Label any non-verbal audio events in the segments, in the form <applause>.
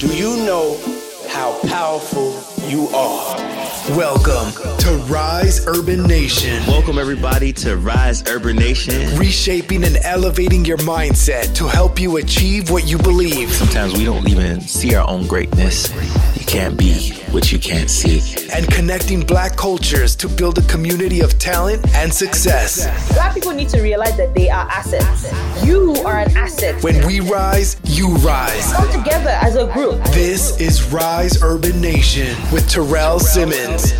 Do you know how powerful you are? Welcome to Rise Urban Nation, Welcome, everybody, to Rise Urban Nation. reshaping and elevating your mindset to help you achieve what you believe Sometimes we don't even see our own greatness. You can't be what you can't see. and connecting black cultures to build a community of talent and success. Black people need to realize that they are assets. You are an asset. When we rise, you rise. come together as a group. This is Rise Urban Nation with Terrell Simmons.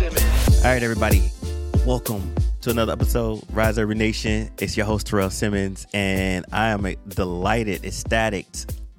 All right, everybody, welcome to another episode, Rise Urban Nation. It's your host, Terrell Simmons, and I am delighted, ecstatic,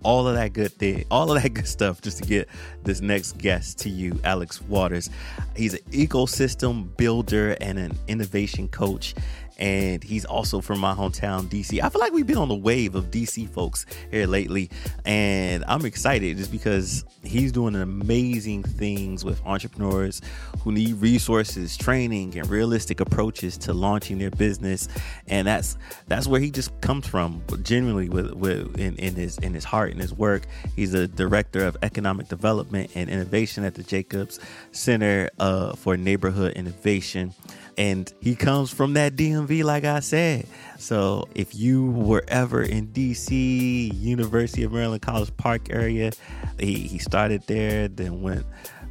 all of that good thing, all of that good stuff just to get this next guest to you, Alex Waters. He's an ecosystem builder and an innovation coach. And he's also from my hometown, DC. I feel like we've been on the wave of DC folks here lately. And I'm excited just because he's doing amazing things with entrepreneurs who need resources, training, and realistic approaches to launching their business. And that's that's where he just comes from, genuinely with, with in, in his in his heart and his work. He's a director of economic development and innovation at the Jacobs Center uh, for Neighborhood Innovation and he comes from that DMV, like I said. So if you were ever in DC, University of Maryland College Park area, he, he started there, then went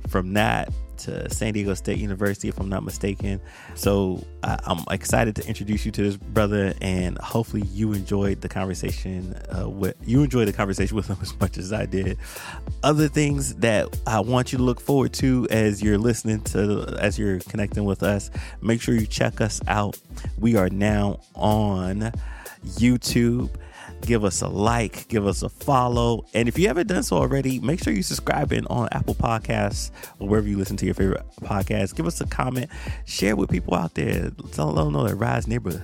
from that to San Diego State University, if I'm not mistaken. So I, I'm excited to introduce you to this brother, and hopefully you enjoyed the conversation. Uh, with you enjoyed the conversation with him as much as I did. Other things that I want you to look forward to as you're listening to, as you're connecting with us, make sure you check us out. We are now on YouTube give us a like, give us a follow. And if you haven't done so already, make sure you subscribe in on Apple Podcasts or wherever you listen to your favorite podcast. Give us a comment, share with people out there. Tell them know that Rise Neighborhood,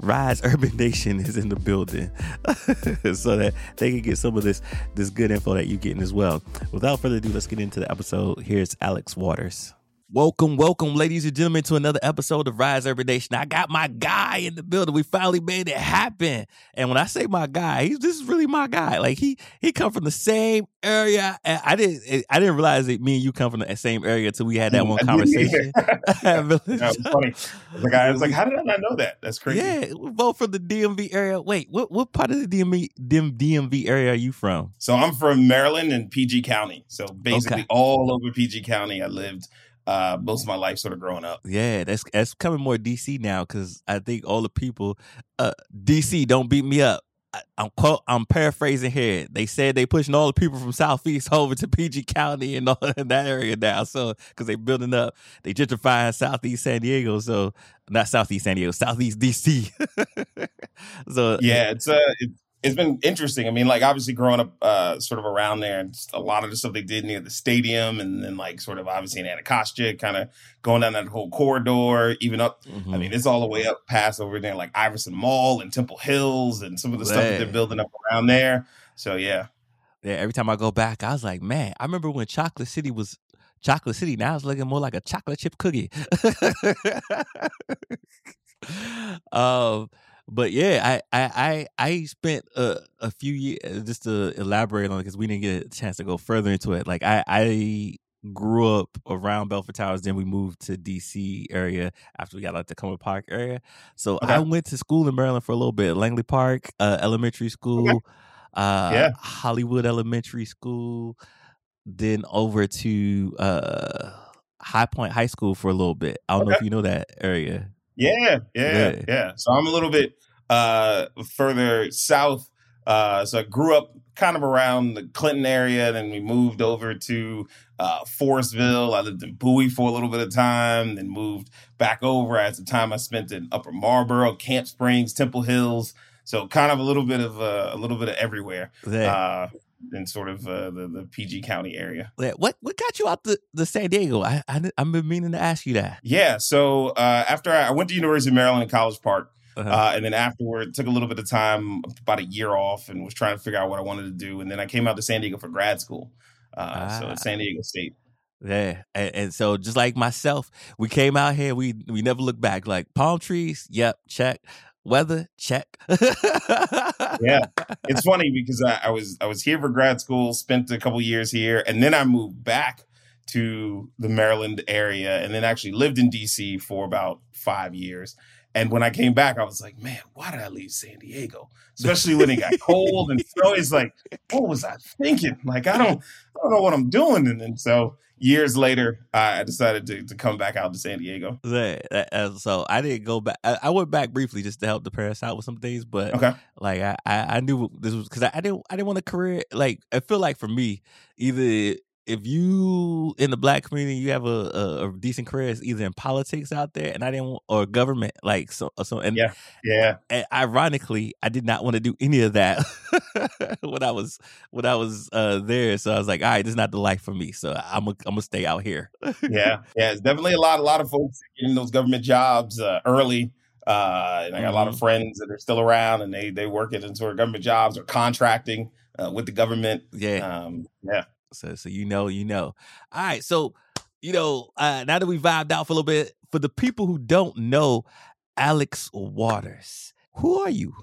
Rise Urban <laughs> Nation is in the building <laughs> so that they can get some of this this good info that you're getting as well. Without further ado, let's get into the episode. Here's Alex Waters. Welcome, welcome, ladies and gentlemen, to another episode of Rise Urban Nation. I got my guy in the building. We finally made it happen. And when I say my guy, he's this is really my guy. Like he he come from the same area. And I didn't I didn't realize that me and you come from the same area until we had that mm, one conversation. <laughs> <laughs> Was funny. I was like, I was like, how did I not know that? That's crazy. Yeah, we're both from the DMV area. Wait, what what part of the DMV DMV area are you from? So I'm from Maryland and PG County. So basically, Okay. all over PG County, I lived uh, most of my life, sort of growing up. Yeah, that's that's coming more DC now because I think all the people, uh, DC, don't beat me up. I, I'm quote, I'm paraphrasing here. They said they pushing all the people from Southeast over to PG County and all <laughs> in that area now. So because they building up, they gentrifying Southeast San Diego. So not Southeast San Diego, Southeast DC. <laughs> so Yeah, it's uh, it, it's been interesting. I mean, like obviously growing up, uh, sort of around there, and a lot of the stuff they did near the stadium, and then like sort of obviously in Anacostia, kind of going down that whole corridor, even up. mhm. I mean, it's all the way up past over there, like Iverson Mall and Temple Hills, and some of the stuff that they're building up around there. So yeah, Yeah, every time I go back, I was like, man, I remember when Chocolate City was Chocolate City. Now it's looking more like a chocolate chip cookie. <laughs> um, but yeah, I I I, I spent a, a few years just to elaborate on it because we didn't get a chance to go further into it. Like I I grew up around Belford Towers, then we moved to DC area after we got like the Cumberland Park area. So I went to school in Maryland for a little bit, Langley Park uh, Elementary School, uh, Yeah. Hollywood Elementary School, then over to uh, High Point High School for a little bit. I don't know if you know that area. Yeah, yeah, Yeah. yeah. So I'm a little bit uh further south. Uh so I grew up kind of around the Clinton area, then we moved over to uh Forestville. I lived in Bowie for a little bit of time, then moved back over as the time I spent in Upper Marlboro, Camp Springs, Temple Hills. So kind of a little bit of uh, a little bit of everywhere. Uh in sort of uh, the the PG County area. what what got you out the, the San Diego? I, I I've been meaning to ask you that. Yeah, so uh, after I, I went to University of Maryland in College Park, Uh-huh. Uh, and then afterward, took a little bit of time, about a year off, and was trying to figure out what I wanted to do. And then I came out to San Diego for grad school. Uh, So Ah. at San Diego State. Yeah, and, and so just like myself, we came out here. We we never looked back. Like palm trees, yep, check. Weather check. yeah, it's <laughs> funny because I, I, was I was here for grad school, spent a couple years here, and then I moved back to the Maryland area, and then actually lived in DC for about five years. And when I came back, I was like, man, why did I leave San Diego? Especially when it got cold and snow. it's like, what was I thinking? Like, I don't, I don't know what I'm doing. And then so years later, I decided to, to come back out to San Diego. Uh, so I didn't go back. I went back briefly just to help the parents out with some things, but okay. like I, I knew this was because I didn't, I didn't want a career. Like I feel like for me, either if you in the black community you have a, a, a, decent career it's either in politics out there and i didn't want, or government like so so and yeah yeah and ironically i did not want to do any of that <laughs> when i was when i was uh there so i was like all right this is not the life for me so i'm gonna I'm gonna stay out here yeah yeah it's definitely a lot a lot of folks getting those government jobs uh, early uh, and I got mm-hmm. a lot of mm-hmm. friends that are still around, and they they work in sort of government jobs or contracting uh, with the government. Yeah, um, yeah. So so you know, you know. All right, so you know, uh, now that we vibed out for a little bit, for the people who don't know Alex Waters, who are you?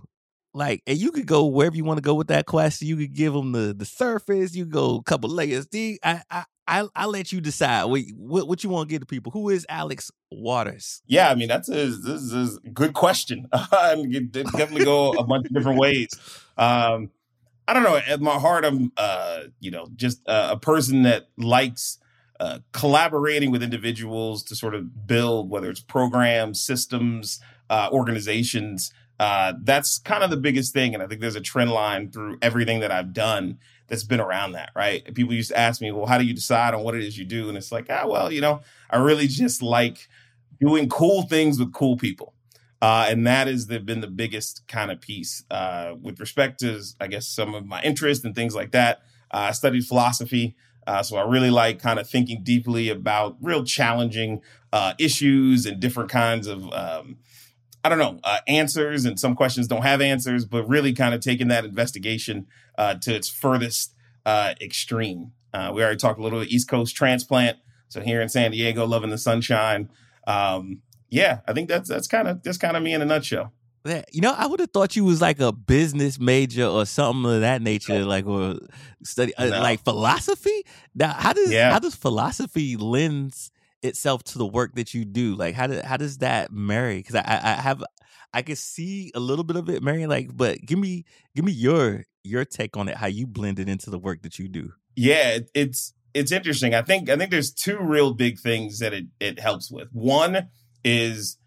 Like, and you could go wherever you want to go with that question. You could give them the the surface. You go a couple layers deep. I I I I'll let you decide what what, you want to give to people. Who is Alex Waters? Yeah, I mean that's a this is a good question. <laughs> and definitely go a bunch of different ways. Um, I don't know. At my heart, I'm, uh, you know, just uh, a person that likes uh, collaborating with individuals to sort of build, whether it's programs, systems, uh, organizations. Uh, that's kind of the biggest thing, and I think there's a trend line through everything that I've done that's been around that. Right? People used to ask me, "Well, how do you decide on what it is you do?" And it's like, ah, well, you know, I really just like doing cool things with cool people. Uh, and that has been the biggest kind of piece uh, with respect to, I guess, some of my interests and things like that. Uh, I studied philosophy, uh, so I really like kind of thinking deeply about real challenging uh, issues and different kinds of, um, I don't know, uh, answers. And some questions don't have answers, but really kind of taking that investigation to its furthest extreme. we already talked a little East Coast transplant. So here in San Diego, loving the sunshine. Um, yeah, I think that's that's kind of that's kind of me in a nutshell. You know, I would have thought you was like a business major or something of that nature, like or study uh, no. like philosophy. Now, how does yeah. how does philosophy lends itself to the work that you do? Like, how does how does that marry? Because I, I have I can see a little bit of it marrying, like, but give me give me your your take on it, how you blend it into the work that you do. Yeah, it's it's interesting. I think I think there's two real big things that it it helps with. One is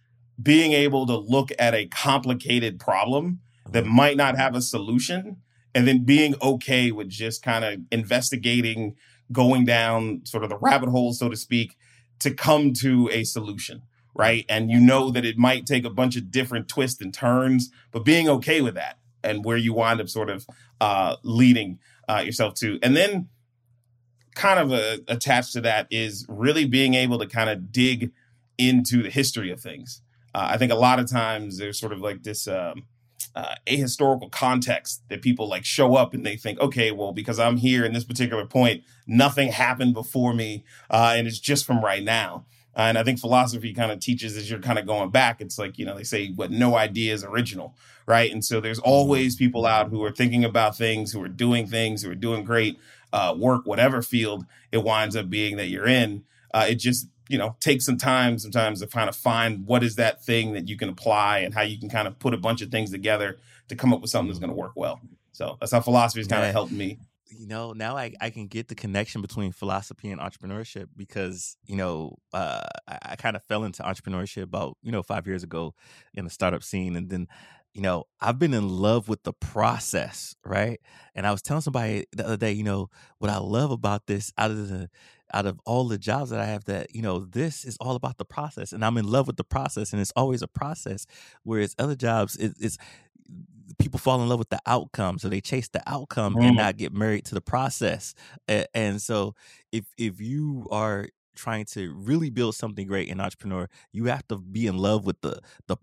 being able to look at a complicated problem that mm-hmm. might not have a solution and then being okay with just kind of investigating going down sort of the rabbit hole so to speak to come to a solution right and you know that it might take a bunch of different twists and turns but being okay with that and where you wind up sort of uh, leading uh, yourself to and then kind of uh, attached to that is really being able to kind of dig into the history of things. Uh, I think a lot of times there's sort of like this um, uh, ahistorical context that people like show up and they think, okay, well, because I'm here in this particular point, nothing happened before me, uh, and it's just from right now. Uh, and I think philosophy kind of teaches as you're kind of going back, it's like, you know, they say what no idea is original, right? And so there's always people out who are thinking about things, who are doing things, who are doing great uh, work, whatever field it winds up being that you're in. Uh, it just you know take some time sometimes to kind of find what is that thing that you can apply and how you can kind of put a bunch of things together to come up with something that's going to work well. So that's how philosophy has kind of helped me. You know now I, I can get the connection between philosophy and entrepreneurship because you know uh, I, I kind of fell into entrepreneurship about you know five years ago in the startup scene and then you know i've been in love with the process right? And i was telling somebody the other day you know what i love about this of the out of all the jobs that I have that, you know, this is all about the process and I'm in love with the process and it's always a process. Whereas other jobs, it, it's people fall in love with the outcome. So they chase the outcome mm. and not get married to the process. And, and so if, if you are trying to really build something great in entrepreneur, you have to be in love with the the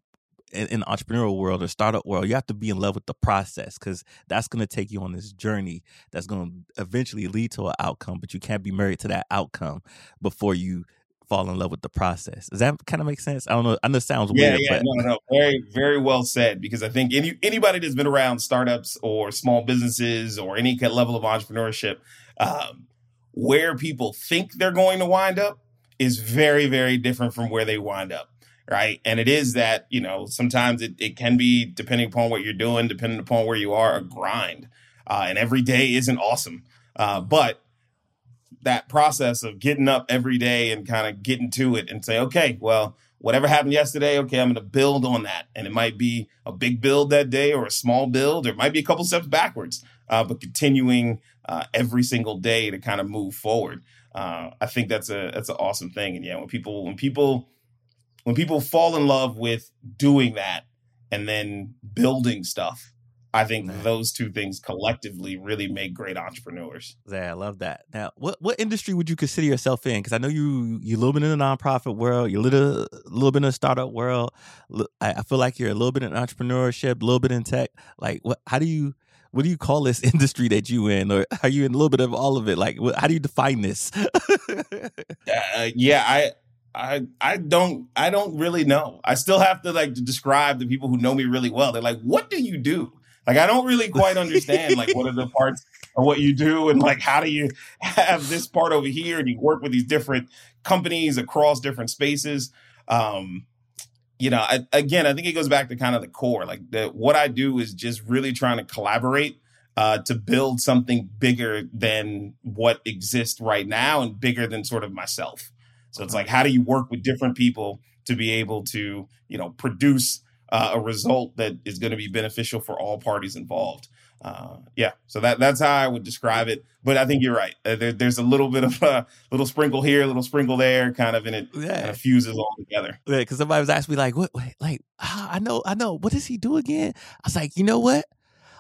in, in the entrepreneurial world or startup world, you have to be in love with the process because that's going to take you on this journey that's going to eventually lead to an outcome. But you can't be married to that outcome before you fall in love with the process. Does that kind of make sense? I don't know. I know it sounds Yeah, weird, yeah, but no, no, very, very well said. Because I think any anybody that's been around startups or small businesses or any kind of level of entrepreneurship, um, where people think they're going to wind up is very, very different from where they wind up. Right. And it is that, you know, sometimes it, it can be, depending upon what you're doing, depending upon where you are, a grind. Uh, and every day isn't awesome. Uh, but that process of getting up every day and kind of getting to it and say, okay, well, whatever happened yesterday, okay, I'm going to build on that. And it might be a big build that day or a small build, or it might be a couple steps backwards, uh, but continuing uh, every single day to kind of move forward. Uh, I think that's a that's an awesome thing. And yeah, when people when people when people fall in love with doing that and then building stuff, I think Man. those two things collectively really make great entrepreneurs. yeah, I love that. Now, what what industry would you consider yourself in? Because I know you you a little bit in the nonprofit world, you're a little a little bit in the startup world. I feel like you're a little bit in entrepreneurship, a little bit in tech. Like, what? How do you what do you call this <laughs> industry that you in, or are you in a little bit of all of it? Like, what, how do you define this? <laughs> Uh, yeah, I, I, I don't, I don't really know. I still have to like describe the people who know me really well. They're like, "What do you do?" Like, I don't really quite understand like what are the parts of what you do, and like how do you have this part over here, and you work with these different companies across different spaces. Um, you know, I, again, I think it goes back to kind of the core. Like, the, what I do is just really trying to collaborate uh, to build something bigger than what exists right now and bigger than sort of myself. So it's like, how do you work with different people to be able to, you know, produce uh, a result that is going to be beneficial for all parties involved? Uh, yeah, so that that's how I would describe it. But I think you're right. Uh, there, there's a little bit of a little sprinkle here, a little sprinkle there, kind of, and it kind yeah, of fuses all together. Yeah, because somebody was asking me like, what? Wait, like, ah, I know, I know. What does he do again? I was like, you know what?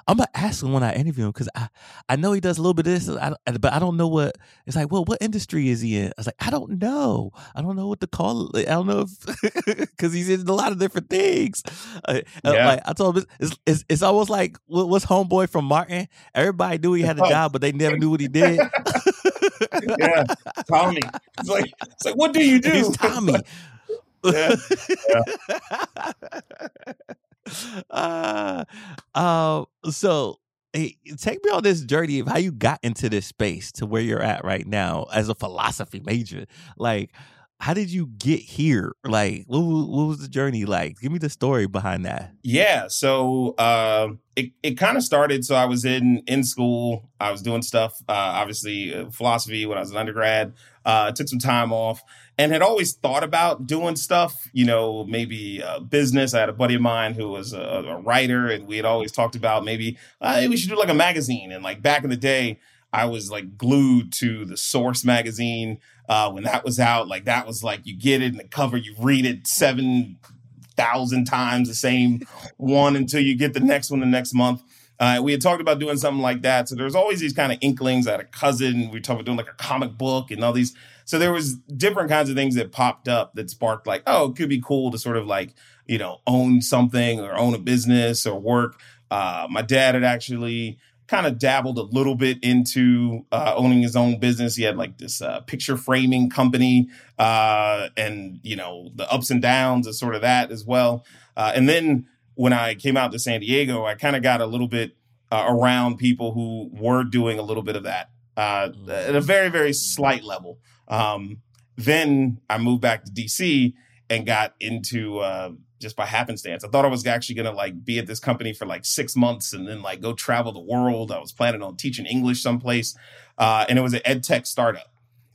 I'm gonna ask him when I interview him because I, I know he does a little bit of this, I, but I don't know what. It's like, well, what industry is he in? I was like, I don't know. I don't know what to call it. I don't know because <laughs> he's in a lot of different things. Uh, uh, Yeah. Like I told him, it's, it's it's almost like what's homeboy from Martin. Everybody knew he had a job, but they never knew what he did. <laughs> Yeah, Tommy. It's like, it's like, what do you <laughs> do? He's Tommy. Yeah, uh, uh, so hey, take me on this journey of how you got into this space to where you're at right now as a philosophy major. Like, how did you get here? Like, what, what was the journey like? Give me the story behind that. Yeah, so uh, it it kind of started. So I was in in school. I was doing stuff, uh, obviously uh, philosophy when I was an undergrad. Uh, took some time off and had always thought about doing stuff. You know, maybe uh, business. I had a buddy of mine who was a, a writer, and we had always talked about uh, maybe we should do like a magazine. And like back in the day, I was like glued to the Source magazine uh, when that was out. Like that was like you get it in the cover, you read it seven thousand times the same one until you get the next one the next month. Uh, we had talked about doing something like that. So there's always these kind of inklings. I had a cousin. We talked about doing like a comic book and all these. So there was different kinds of things that popped up that sparked like, oh, it could be cool to sort of like, you know, own something or own a business or work. Uh, my dad had actually kind of dabbled a little bit into uh, owning his own business. He had like this uh, picture framing company, uh, and you know the ups and downs of sort of that as well. Uh, and then when I came out to San Diego, I kind of got a little bit uh, around people who were doing a little bit of that uh, at a very very slight level. Um, then I moved back to DC and got into just by happenstance. I thought I was actually going to like be at this company for like six months and then like go travel the world. I was planning on teaching English someplace, uh, and it was an ed tech startup.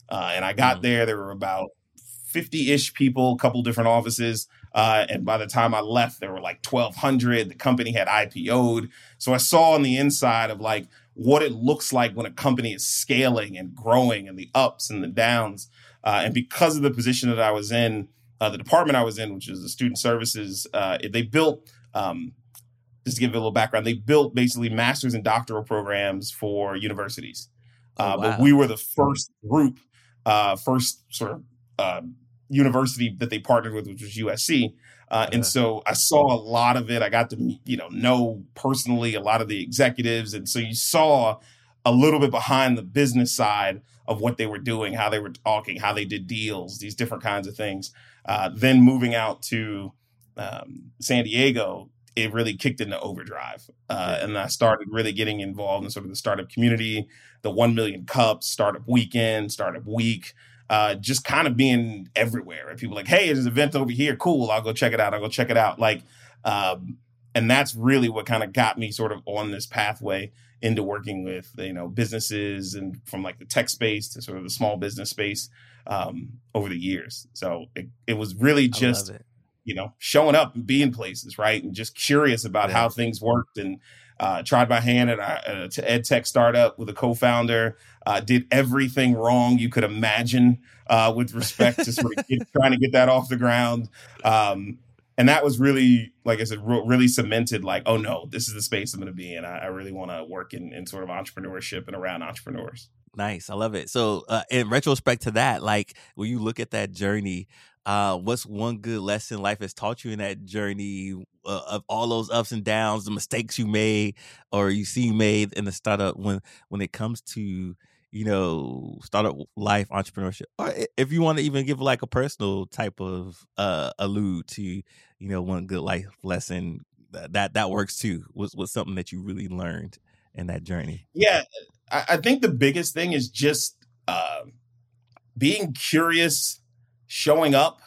Uh, and I got Mhm. there, there were about 50 ish people, a couple different offices. Uh, and by the time I left, there were like 1,200. The company had IPO'd. So I saw on the inside of like what it looks like when a company is scaling and growing and the ups and the downs. Uh, and because of the position that I was in, uh, the department I was in, which is the student services, uh, they built, um, just to give you a little background, they built basically master's and doctoral programs for universities. Oh, Uh, wow. But we were the first group, uh, first sort of uh, university that they partnered with, which was USC. Uh, Yeah. and so I saw a lot of it. I got to you know know personally a lot of the executives, and so you saw a little bit behind the business side of what they were doing, how they were talking, how they did deals, these different kinds of things. Uh, then moving out to um, San Diego, it really kicked into overdrive. Uh, and I started really getting involved in sort of the startup community, the 1 million cups, startup weekend, startup week, uh, just kind of being everywhere. Right? People like, hey, there's an event over here. Cool. I'll go check it out. I'll go check it out. Like, um, and that's really what kind of got me sort of on this pathway into working with you know businesses and from like the tech space to sort of the small business space um, over the years. So it, it was really just you know, showing up and being places, right? And just curious about yeah. how things worked and uh, tried my hand at a, at ed tech startup with a co-founder. Uh, did everything wrong you could imagine uh, with respect to sort of <laughs> get, trying to get that off the ground. Um, and that was really, like I said, re- really cemented. Like, oh no, this is the space I'm going to be in. I, I really want to work in, in sort of entrepreneurship and around entrepreneurs. Nice, I love it. So, uh, in retrospect to that, like when you look at that journey, uh, what's one good lesson life has taught you in that journey uh, of all those ups and downs, the mistakes you made or you see made in the startup when when it comes to you know startup life entrepreneurship? Or if you want to even give like a personal type of uh allude to you know one good life lesson that that works too. Was was something that you really learned in that journey? Yeah i, I think the biggest thing is just uh, being curious showing up.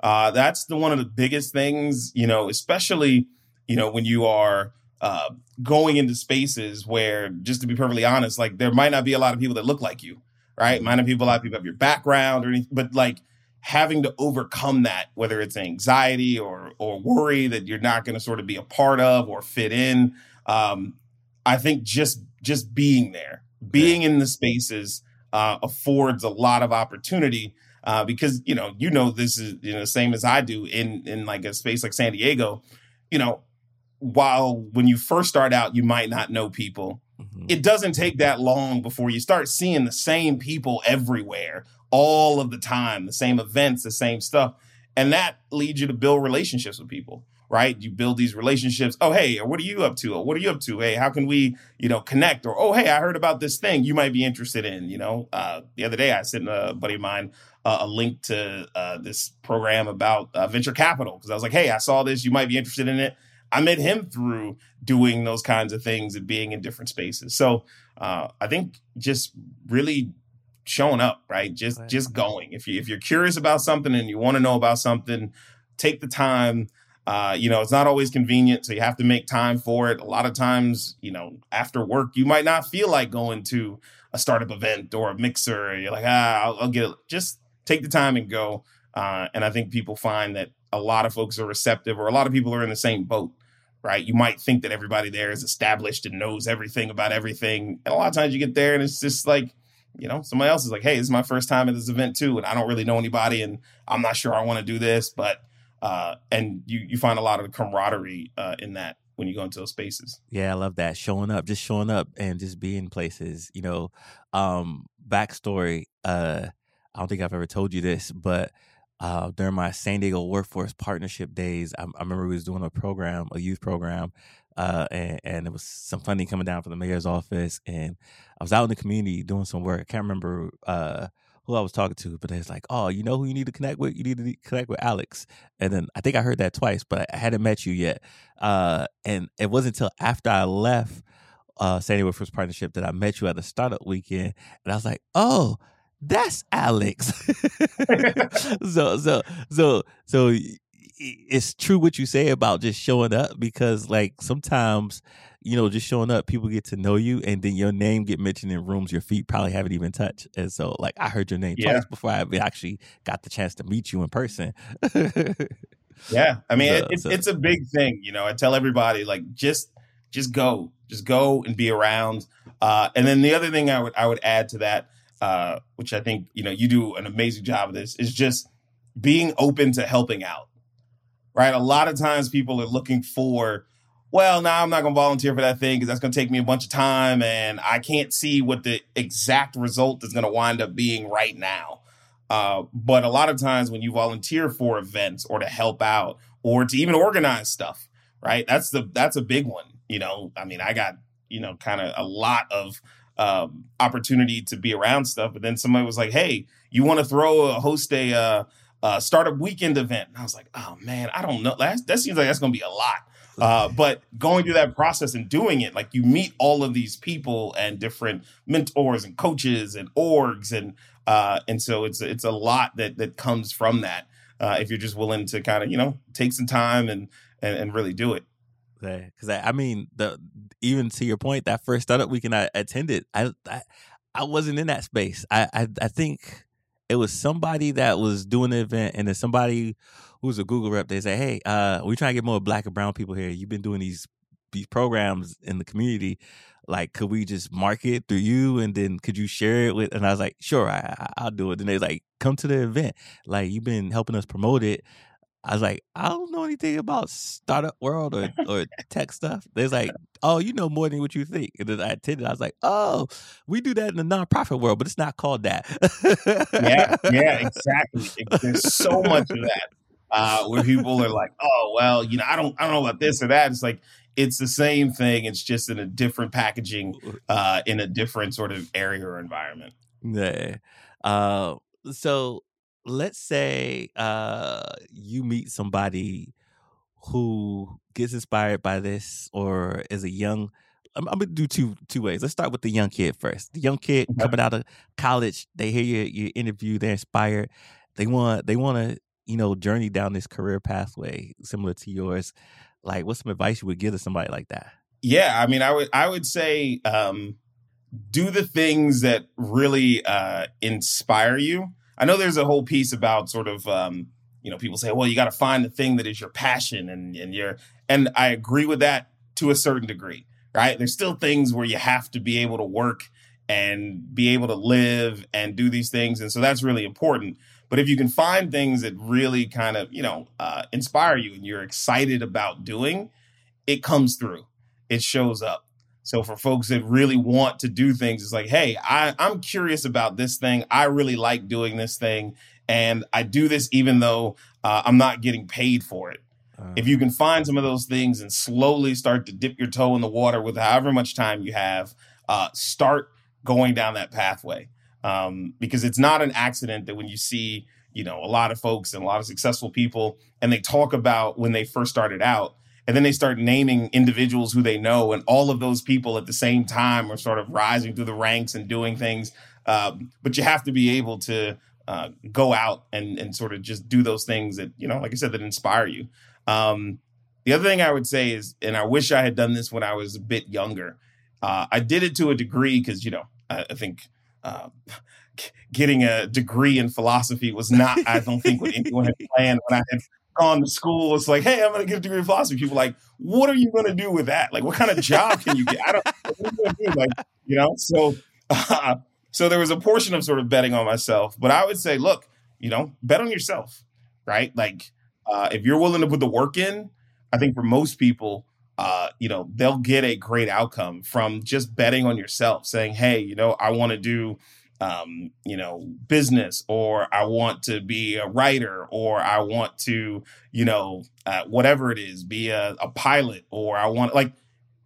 Uh, that's the one of the biggest things, you know, especially, you know, when you are uh, going into spaces where, just to be perfectly honest, like there might not be a lot of people that look like you, right? Might not be a lot of people have your background or anything, but like having to overcome that, whether it's anxiety or or worry that you're not going to sort of be a part of or fit in. Um, I think just just being there, being in the spaces uh, affords a lot of opportunity uh, because you know you know this is you know same as I do in in like a space like San Diego, you know, while when you first start out you might not know people, mm-hmm. it doesn't take that long before you start seeing the same people everywhere all of the time, the same events, the same stuff, and that leads you to build relationships with people right? You build these relationships. Oh, hey, what are you up to? Or what are you up to? Hey, how can we, you know, connect? Or oh, hey, I heard about this thing you might be interested in. You know, uh, the other day I sent a buddy of mine uh, a link to uh, this program about uh, venture capital because I was like, hey, I saw this. You might be interested in it. I met him through doing those kinds of things and being in different spaces. So uh, I think just really showing up, right? Just just going. If you if you're curious about something and you want to know about something, take the time. Uh, you know, it's not always convenient, so you have to make time for it. A lot of times, you know, after work, you might not feel like going to a startup event or a mixer. You're like, ah, I'll, I'll get it. Just take the time and go. Uh, and I think people find that a lot of folks are receptive, or a lot of people are in the same boat, right? You might think that everybody there is established and knows everything about everything, and a lot of times you get there and it's just like, you know, somebody else is like, "Hey, this is my first time at this event too, and I don't really know anybody, and I'm not sure I want to do this," but uh, and you you find a lot of camaraderie uh, in that when you go into those spaces. Yeah, I love that showing up, just showing up and just being places. You know, um, backstory. Uh, I don't think I've ever told you this, but uh, during my San Diego Workforce Partnership days, I, I, remember we was doing a program, a youth program, uh, and, and it was some funding coming down from the mayor's office, and I was out in the community doing some work. I can't remember uh, who I was talking to, but it's like, oh, you know who you need to connect with? You need to connect with Alex. And then I think I heard that twice, but I hadn't met you yet. Uh, and it wasn't until after I left uh, San Diego Workforce Partnership that I met you at the startup weekend, and I was like, oh, that's Alex. <laughs> so so so so it's true what you say about just showing up because like sometimes you know just showing up people get to know you and then your name get mentioned in rooms your feet probably haven't even touched and so like i heard your name yeah. twice before i actually got the chance to meet you in person yeah i <laughs> mean so, it, so. it's a big thing you know i tell everybody like just just go just go and be around uh, and then the other thing i would i would add to that uh, which I think you know you do an amazing job of this, is just being open to helping out. Right, a lot of times people are looking for, well, now I'm not going to volunteer for that thing because that's going to take me a bunch of time, and I can't see what the exact result is going to wind up being right now. Uh, but a lot of times when you volunteer for events or to help out or to even organize stuff, right? That's the that's a big one. You know, I mean, I got you know kind of a lot of um, opportunity to be around stuff. But then somebody was like, "Hey, you want to throw a host a uh, uh, startup weekend event?" And I was like, "Oh man, I don't know. That, that seems like that's going to be a lot." Uh, <laughs> but going through that process and doing it, like you meet all of these people and different mentors and coaches and orgs, and uh, and so it's it's a lot that that comes from that. Uh, if you're just willing to kind of you know take some time and and, and really do it. Because I, I mean, the even to your point, that first startup weekend I attended, I I, I wasn't in that space. I, I I think it was somebody that was doing the event, and then somebody who's a Google rep. They say, "Hey, uh, we're trying to get more black and brown people here. You've been doing these these programs in the community. Like, could we just market through you, and then could you share it with?" And I was like, "Sure, I, I'll do it." And they was like, "Come to the event. Like, you've been helping us promote it." I was like, I don't know anything about startup world or, or tech stuff. They're like, oh, you know more than what you think. And then I attended. I was like, oh, we do that in the nonprofit world, but it's not called that. yeah, yeah, <laughs> exactly. There's so much of that uh, where people are like, oh, well, you know, I don't, I don't know about this or that. It's like it's the same thing. It's just in a different packaging, uh, in a different sort of area or environment. Yeah. Uh, so let's say uh, you meet somebody who gets inspired by this or is a young I'm, I'm, gonna do two two ways. Let's start with the young kid first. The young kid coming out of college, they hear your, your interview, they're inspired. They want they want to you know journey down this career pathway similar to yours. Like, what's some advice you would give to somebody like that? Yeah, I mean, I would I would say um, do the things that really uh, inspire you. I know there's a whole piece about sort of um, you know people say, well, you got to find the thing that is your passion and and your and I agree with that to a certain degree, right? There's still things where you have to be able to work and be able to live and do these things, and so that's really important. But if you can find things that really kind of you know uh, inspire you and you're excited about doing, it comes through. It shows up. So for folks that really want to do things, it's like, hey, I, I'm curious about this thing. I really like doing this thing. And I do this even though uh, I'm not getting paid for it. Uh, if you can find some of those things and slowly start to dip your toe in the water with however much time you have, uh, start going down that pathway. Um, because it's not an accident that when you see, you know, a lot of folks and a lot of successful people and they talk about when they first started out, and then they start naming individuals who they know and all of those people at the same time are sort of rising through the ranks and doing things. Um, but you have to be able to uh, go out and, and sort of just do those things that you know like i said that inspire you. Um, the other thing i would say is and i wish i had done this when i was a bit younger uh, i did it to a degree because you know I, I think uh, <laughs> getting a degree in philosophy was not i don't think what anyone had <laughs> planned when i had gone to school. It's like, hey, I'm going to get a degree in philosophy. People like, what are you going to do with that? Like, what kind of job can you get? I don't know. Like, you know, so, uh, so there was a portion of sort of betting on myself, but I would say, look, you know, bet on yourself, right? Like, uh, if you're willing to put the work in, I think for most people, uh, you know, they'll get a great outcome from just betting on yourself, saying, hey, you know, I want to do um, you know, business, or I want to be a writer, or I want to, you know, uh, whatever it is, be a, a pilot, or I want like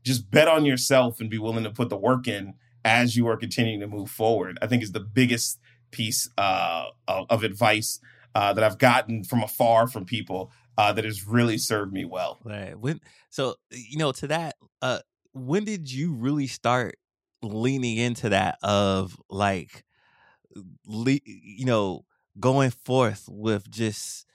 just bet on yourself and be willing to put the work in as you are continuing to move forward. I think is the biggest piece uh, of, advice uh, that I've gotten from afar from people uh, that has really served me well. Right. When so you know to that, uh, when did you really start leaning into that of like you know, going forth with just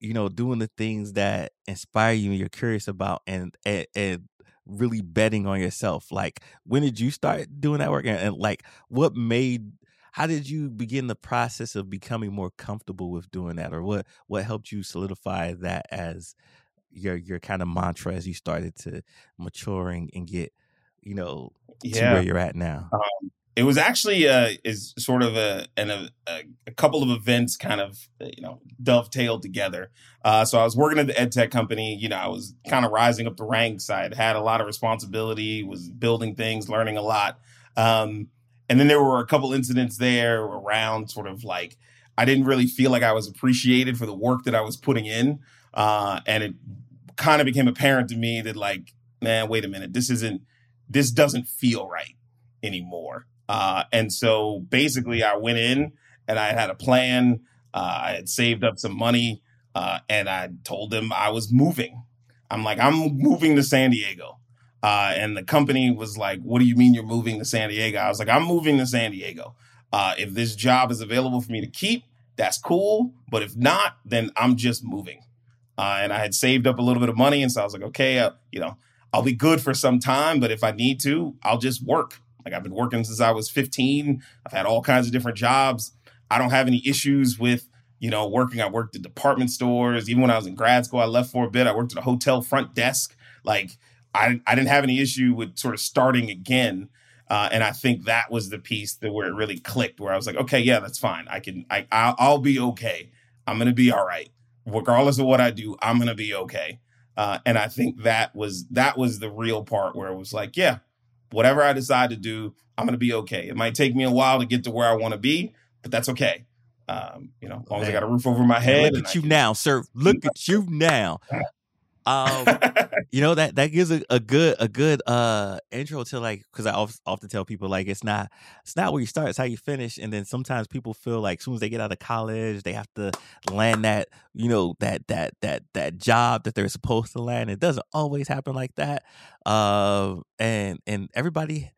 you know doing the things that inspire you and you're curious about and and, and really betting on yourself like when did you start doing that work? And, and, like what made how did you begin the process of becoming more comfortable with doing that? Or what what helped you solidify that as your your kind of mantra as you started to maturing and get you know yeah. to where you're at now? Um, it was actually uh, is sort of a, an, a, a couple of events kind of you know dovetailed together. Uh, so I was working at the ed tech company. You know, I was kind of rising up the ranks. I had had a lot of responsibility, was building things, learning a lot. Um, and then there were a couple incidents there around sort of like I didn't really feel like I was appreciated for the work that I was putting in, uh, and it kind of became apparent to me that like, man, wait a minute, this isn't, this doesn't feel right anymore. Uh, and so basically, I went in and I had a plan. Uh, I had saved up some money uh, and I told them I was moving. I'm like, I'm moving to San Diego. Uh, and the company was like, What do you mean you're moving to San Diego? I was like, I'm moving to San Diego. Uh, if this job is available for me to keep, that's cool. But if not, then I'm just moving. Uh, and I had saved up a little bit of money. And so I was like, okay, you know, I'll be good for some time, but if I need to, I'll just work. Like I've been working since I was 15. I've had all kinds of different jobs. I don't have any issues with, you know, working. I worked at department stores. Even when I was in grad school, I left for a bit. I worked at a hotel front desk. Like I, I didn't have any issue with sort of starting again. Uh, and I think that was the piece that where it really clicked, where I was like, okay, yeah, that's fine. I can, I, I'll, I'll be okay. I'm gonna be all right, regardless of what I do. I'm gonna be okay. Uh, and I think that was that was the real part where it was like, yeah, whatever I decide to do, I'm gonna be okay. It might take me a while to get to where I want to be, but that's okay. Um, you know, as long as I got a roof over my head. Look at you can... now, sir. Look at you now. <laughs> Um, <laughs> you know that that gives a, a good a good uh intro to like because I often tell people like it's not it's not where you start, it's how you finish. And then sometimes people feel like as soon as they get out of college, they have to land that you know that that that that job that they're supposed to land. It doesn't always happen like that. Uh, and and everybody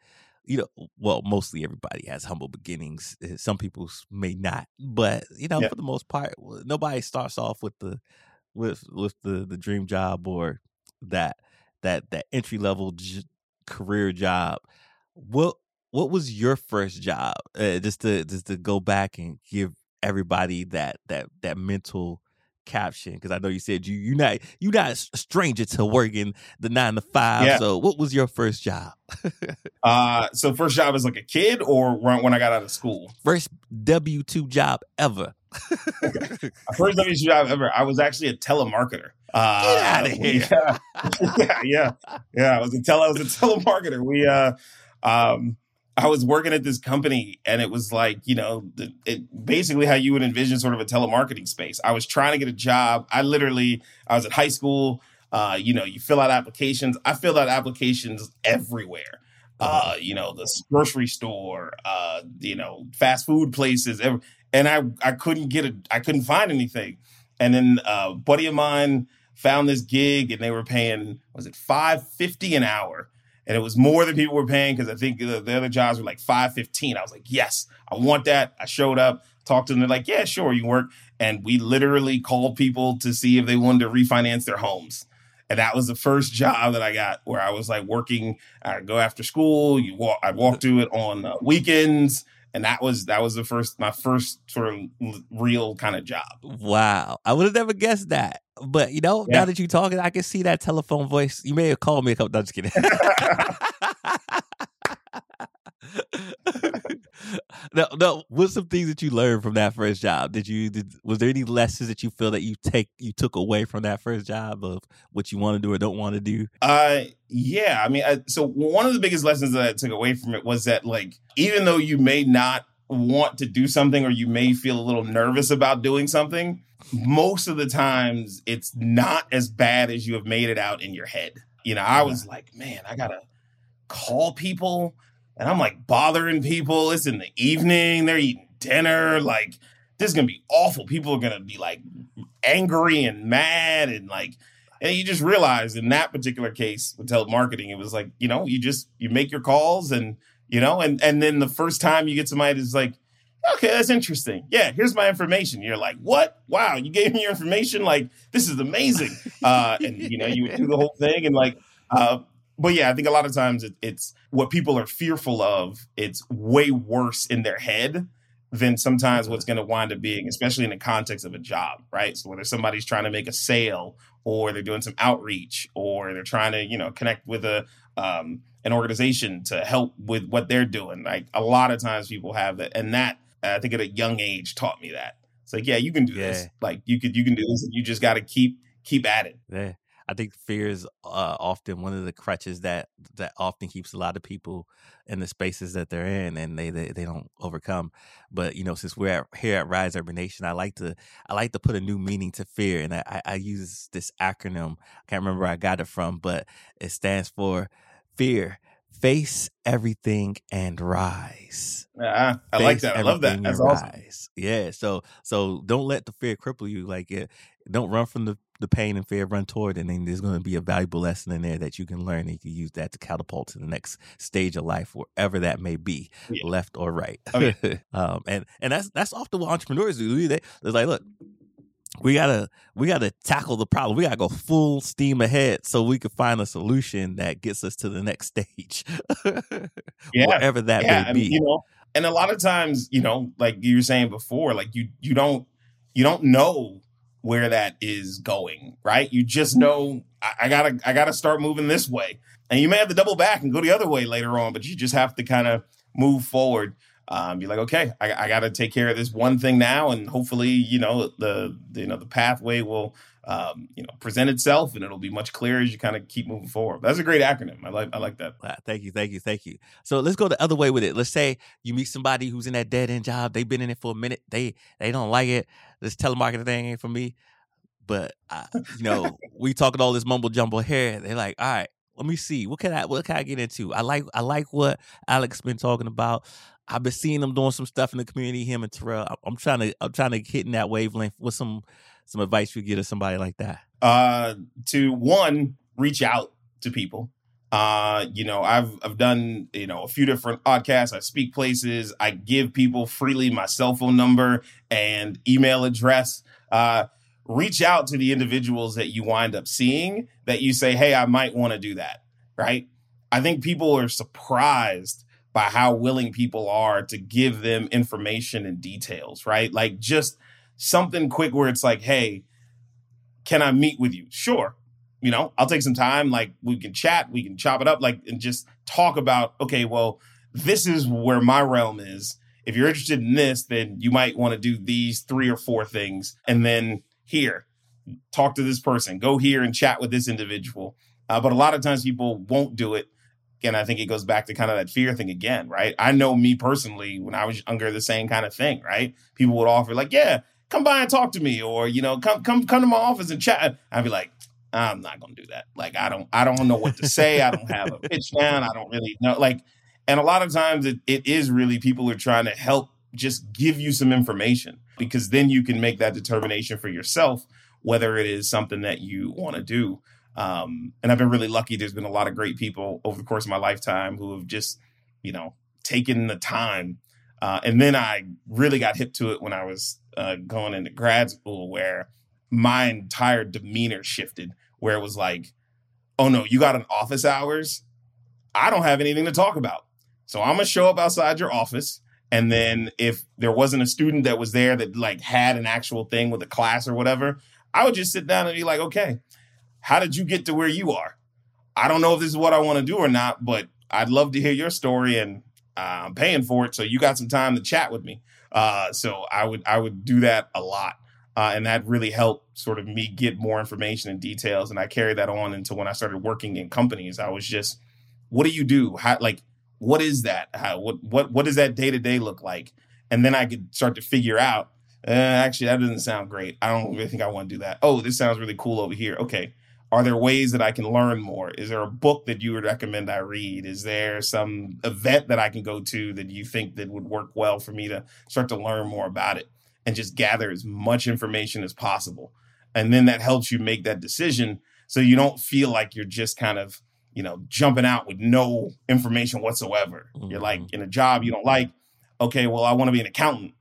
you know, well, mostly everybody has humble beginnings. Eh, some people may not, but you know, yeah. for the most part, nobody starts off with the with with the the dream job or that that that entry level j- career job. What what was your first job? Uh, just to just to go back and give everybody that that that mental caption because I know you said you you not you not a stranger to working the nine to five. Yeah. So what was your first job? <laughs> uh so first job as like a kid or when I got out of school? First W two job ever. <laughs> First W job ever. I was actually a telemarketer. Uh, Get out of here. Yeah, <laughs> yeah, yeah, yeah. I was a tele. I was a telemarketer. We, uh, um, I was working at this company, and it was like you know, the, it, basically how you would envision sort of a telemarketing space. I was trying to get a job. I literally, I was at high school. Uh, you know, you fill out applications. I filled out applications everywhere uh, you know, the grocery store, uh, you know, fast food places, and I I couldn't get it. I couldn't find anything. And then uh, a buddy of mine found this gig, and they were paying was it five fifty an hour, and it was more than people were paying because I think the, the, other jobs were like five fifteen. I was like, yes, I want that. I showed up, talked to them. They're like, yeah, sure, you work. And we literally called people to see if they wanted to refinance their homes. And that was the first job that I got where I was like working. I go after school. You walk. I walk to it on uh, weekends and that was that was the first my first sort of real kind of job. Wow, I would have never guessed that. But you know, yeah. now that you're talking, I can see that telephone voice. You may have called me a couple. No, just kidding. <laughs> <laughs> <laughs> no, no. What's some things that you learned from that first job? Did you did, was there any lessons that you feel that you take you took away from that first job of what you want to do or don't want to do? Uh, yeah. I mean, I, so one of the biggest lessons that I took away from it was that like even though you may not want to do something or you may feel a little nervous about doing something, most of the times it's not as bad as you have made it out in your head. You know, I was like, man, I gotta call people and I'm like bothering people. It's in the evening. They're eating dinner. Like, this is gonna be awful. People are gonna be like angry and mad and like and you just realize in that particular case with telemarketing, it was like, you know, you just you make your calls and you know, and and then the first time you get somebody that's like, okay, that's interesting. Yeah, here's my information. You're like, what? Wow, you gave me your information. Like, this is amazing. Uh, and you know, you do the whole thing and like, uh, but yeah, I think a lot of times it, it's what people are fearful of. It's way worse in their head than sometimes what's going to wind up being, especially in the context of a job, right? So whether somebody's trying to make a sale, or they're doing some outreach, or they're trying to, you know, connect with a um, an organization to help with what they're doing. Like a lot of times, people have that, and that I think at a young age taught me that. It's like, yeah, you can do yeah. this. Like you could, you can do this. You just got to keep keep at it. Yeah. I think fear is uh, often one of the crutches that that often keeps a lot of people in the spaces that they're in, and they they, they don't overcome. But you know, since we're at, here at Rise Urban Nation, I like to I like to put a new meaning to fear, and I, I use this acronym. I can't remember where I got it from, but it stands for fear face everything and rise. Yeah, I like that. I love that. That's awesome. Rise. Yeah. So so don't let the fear cripple you. Like it, don't run from the the pain and fear, run toward. And then there's going to be a valuable lesson in there that you can learn and you can use that to catapult to the next stage of life, wherever that may be, yeah. left or right. Okay. <laughs> um, and and that's that's often what entrepreneurs do. They, they're like, look, we gotta we gotta tackle the problem. We gotta go full steam ahead so we can find a solution that gets us to the next stage, <laughs> yeah, whatever that yeah, may be. you know, and a lot of times, you know, like you were saying before, like you you don't you don't know where that is going, right? You just know I, I gotta I gotta start moving this way, and you may have to double back and go the other way later on, but you just have to kind of move forward. Um, be like, okay, I, I got to take care of this one thing now, and hopefully, you know, the, the you know the pathway will um, you know present itself, and it'll be much clearer as you kind of keep moving forward. That's a great acronym. I like I like that. Wow, thank you, thank you, thank you. So let's go the other way with it. Let's say you meet somebody who's in that dead end job. They've been in it for a minute. They they don't like it. This telemarketing thing ain't for me. But I, you know, <laughs> we talking all this mumble jumble here. They're like, all right, let me see. What can I what can I get into? I like I like what Alex been talking about. I've been seeing them doing some stuff in the community. Him and Terrell. I'm trying to I'm trying to hit in that wavelength. with some some advice you give to somebody like that? Uh, to one, reach out to people. Uh, you know, I've I've done you know a few different podcasts. I speak places. I give people freely my cell phone number and email address. Uh, reach out to the individuals that you wind up seeing that you say, hey, I might want to do that. Right. I think people are surprised by how willing people are to give them information and details, right? Like just something quick where it's like, hey, can I meet with you? Sure. You know, I'll take some time. Like we can chat, we can chop it up, like, and just talk about, okay, well, this is where my realm is. If you're interested in this, then you might want to do these three or four things. And then here, talk to this person, go here and chat with this individual. Uh, but a lot of times people won't do it Again, I think it goes back to kind of that fear thing again, right? I know me personally when I was younger, the same kind of thing, right? People would offer like, yeah, come by and talk to me, or you know, come come come to my office and chat. I'd be like, I'm not gonna do that. Like, I don't I don't know what to say. I don't have a pitch down. I don't really know. Like, and a lot of times it, it is really people are trying to help just give you some information because then you can make that determination for yourself whether it is something that you want to do. Um, and I've been really lucky. There's been a lot of great people over the course of my lifetime who have just, you know, taken the time. Uh, and then I really got hip to it when I was uh, going into grad school, where my entire demeanor shifted, where it was like, oh no, you got an office hours. I don't have anything to talk about. So I'm gonna show up outside your office. And then if there wasn't a student that was there that like had an actual thing with a class or whatever, I would just sit down and be like, okay, how did you get to where you are? I don't know if this is what I want to do or not, but I'd love to hear your story and uh, I'm paying for it. So you got some time to chat with me. Uh, so I would I would do that a lot. Uh, and that really helped sort of me get more information and details. And I carried that on into when I started working in companies. I was just, what do you do? How like what is that? How what what what does that day to day look like? And then I could start to figure out. Eh, actually, that doesn't sound great. I don't really think I want to do that. Oh, this sounds really cool over here. Okay, are there ways that I can learn more? Is there a book that you would recommend I read? Is there some event that I can go to that you think that would work well for me to start to learn more about it and just gather as much information as possible? And then that helps you make that decision so you don't feel like you're just kind of, you know, jumping out with no information whatsoever. Mm-hmm. You're like mm-hmm. in a job you don't like, okay, well, I want to be an accountant.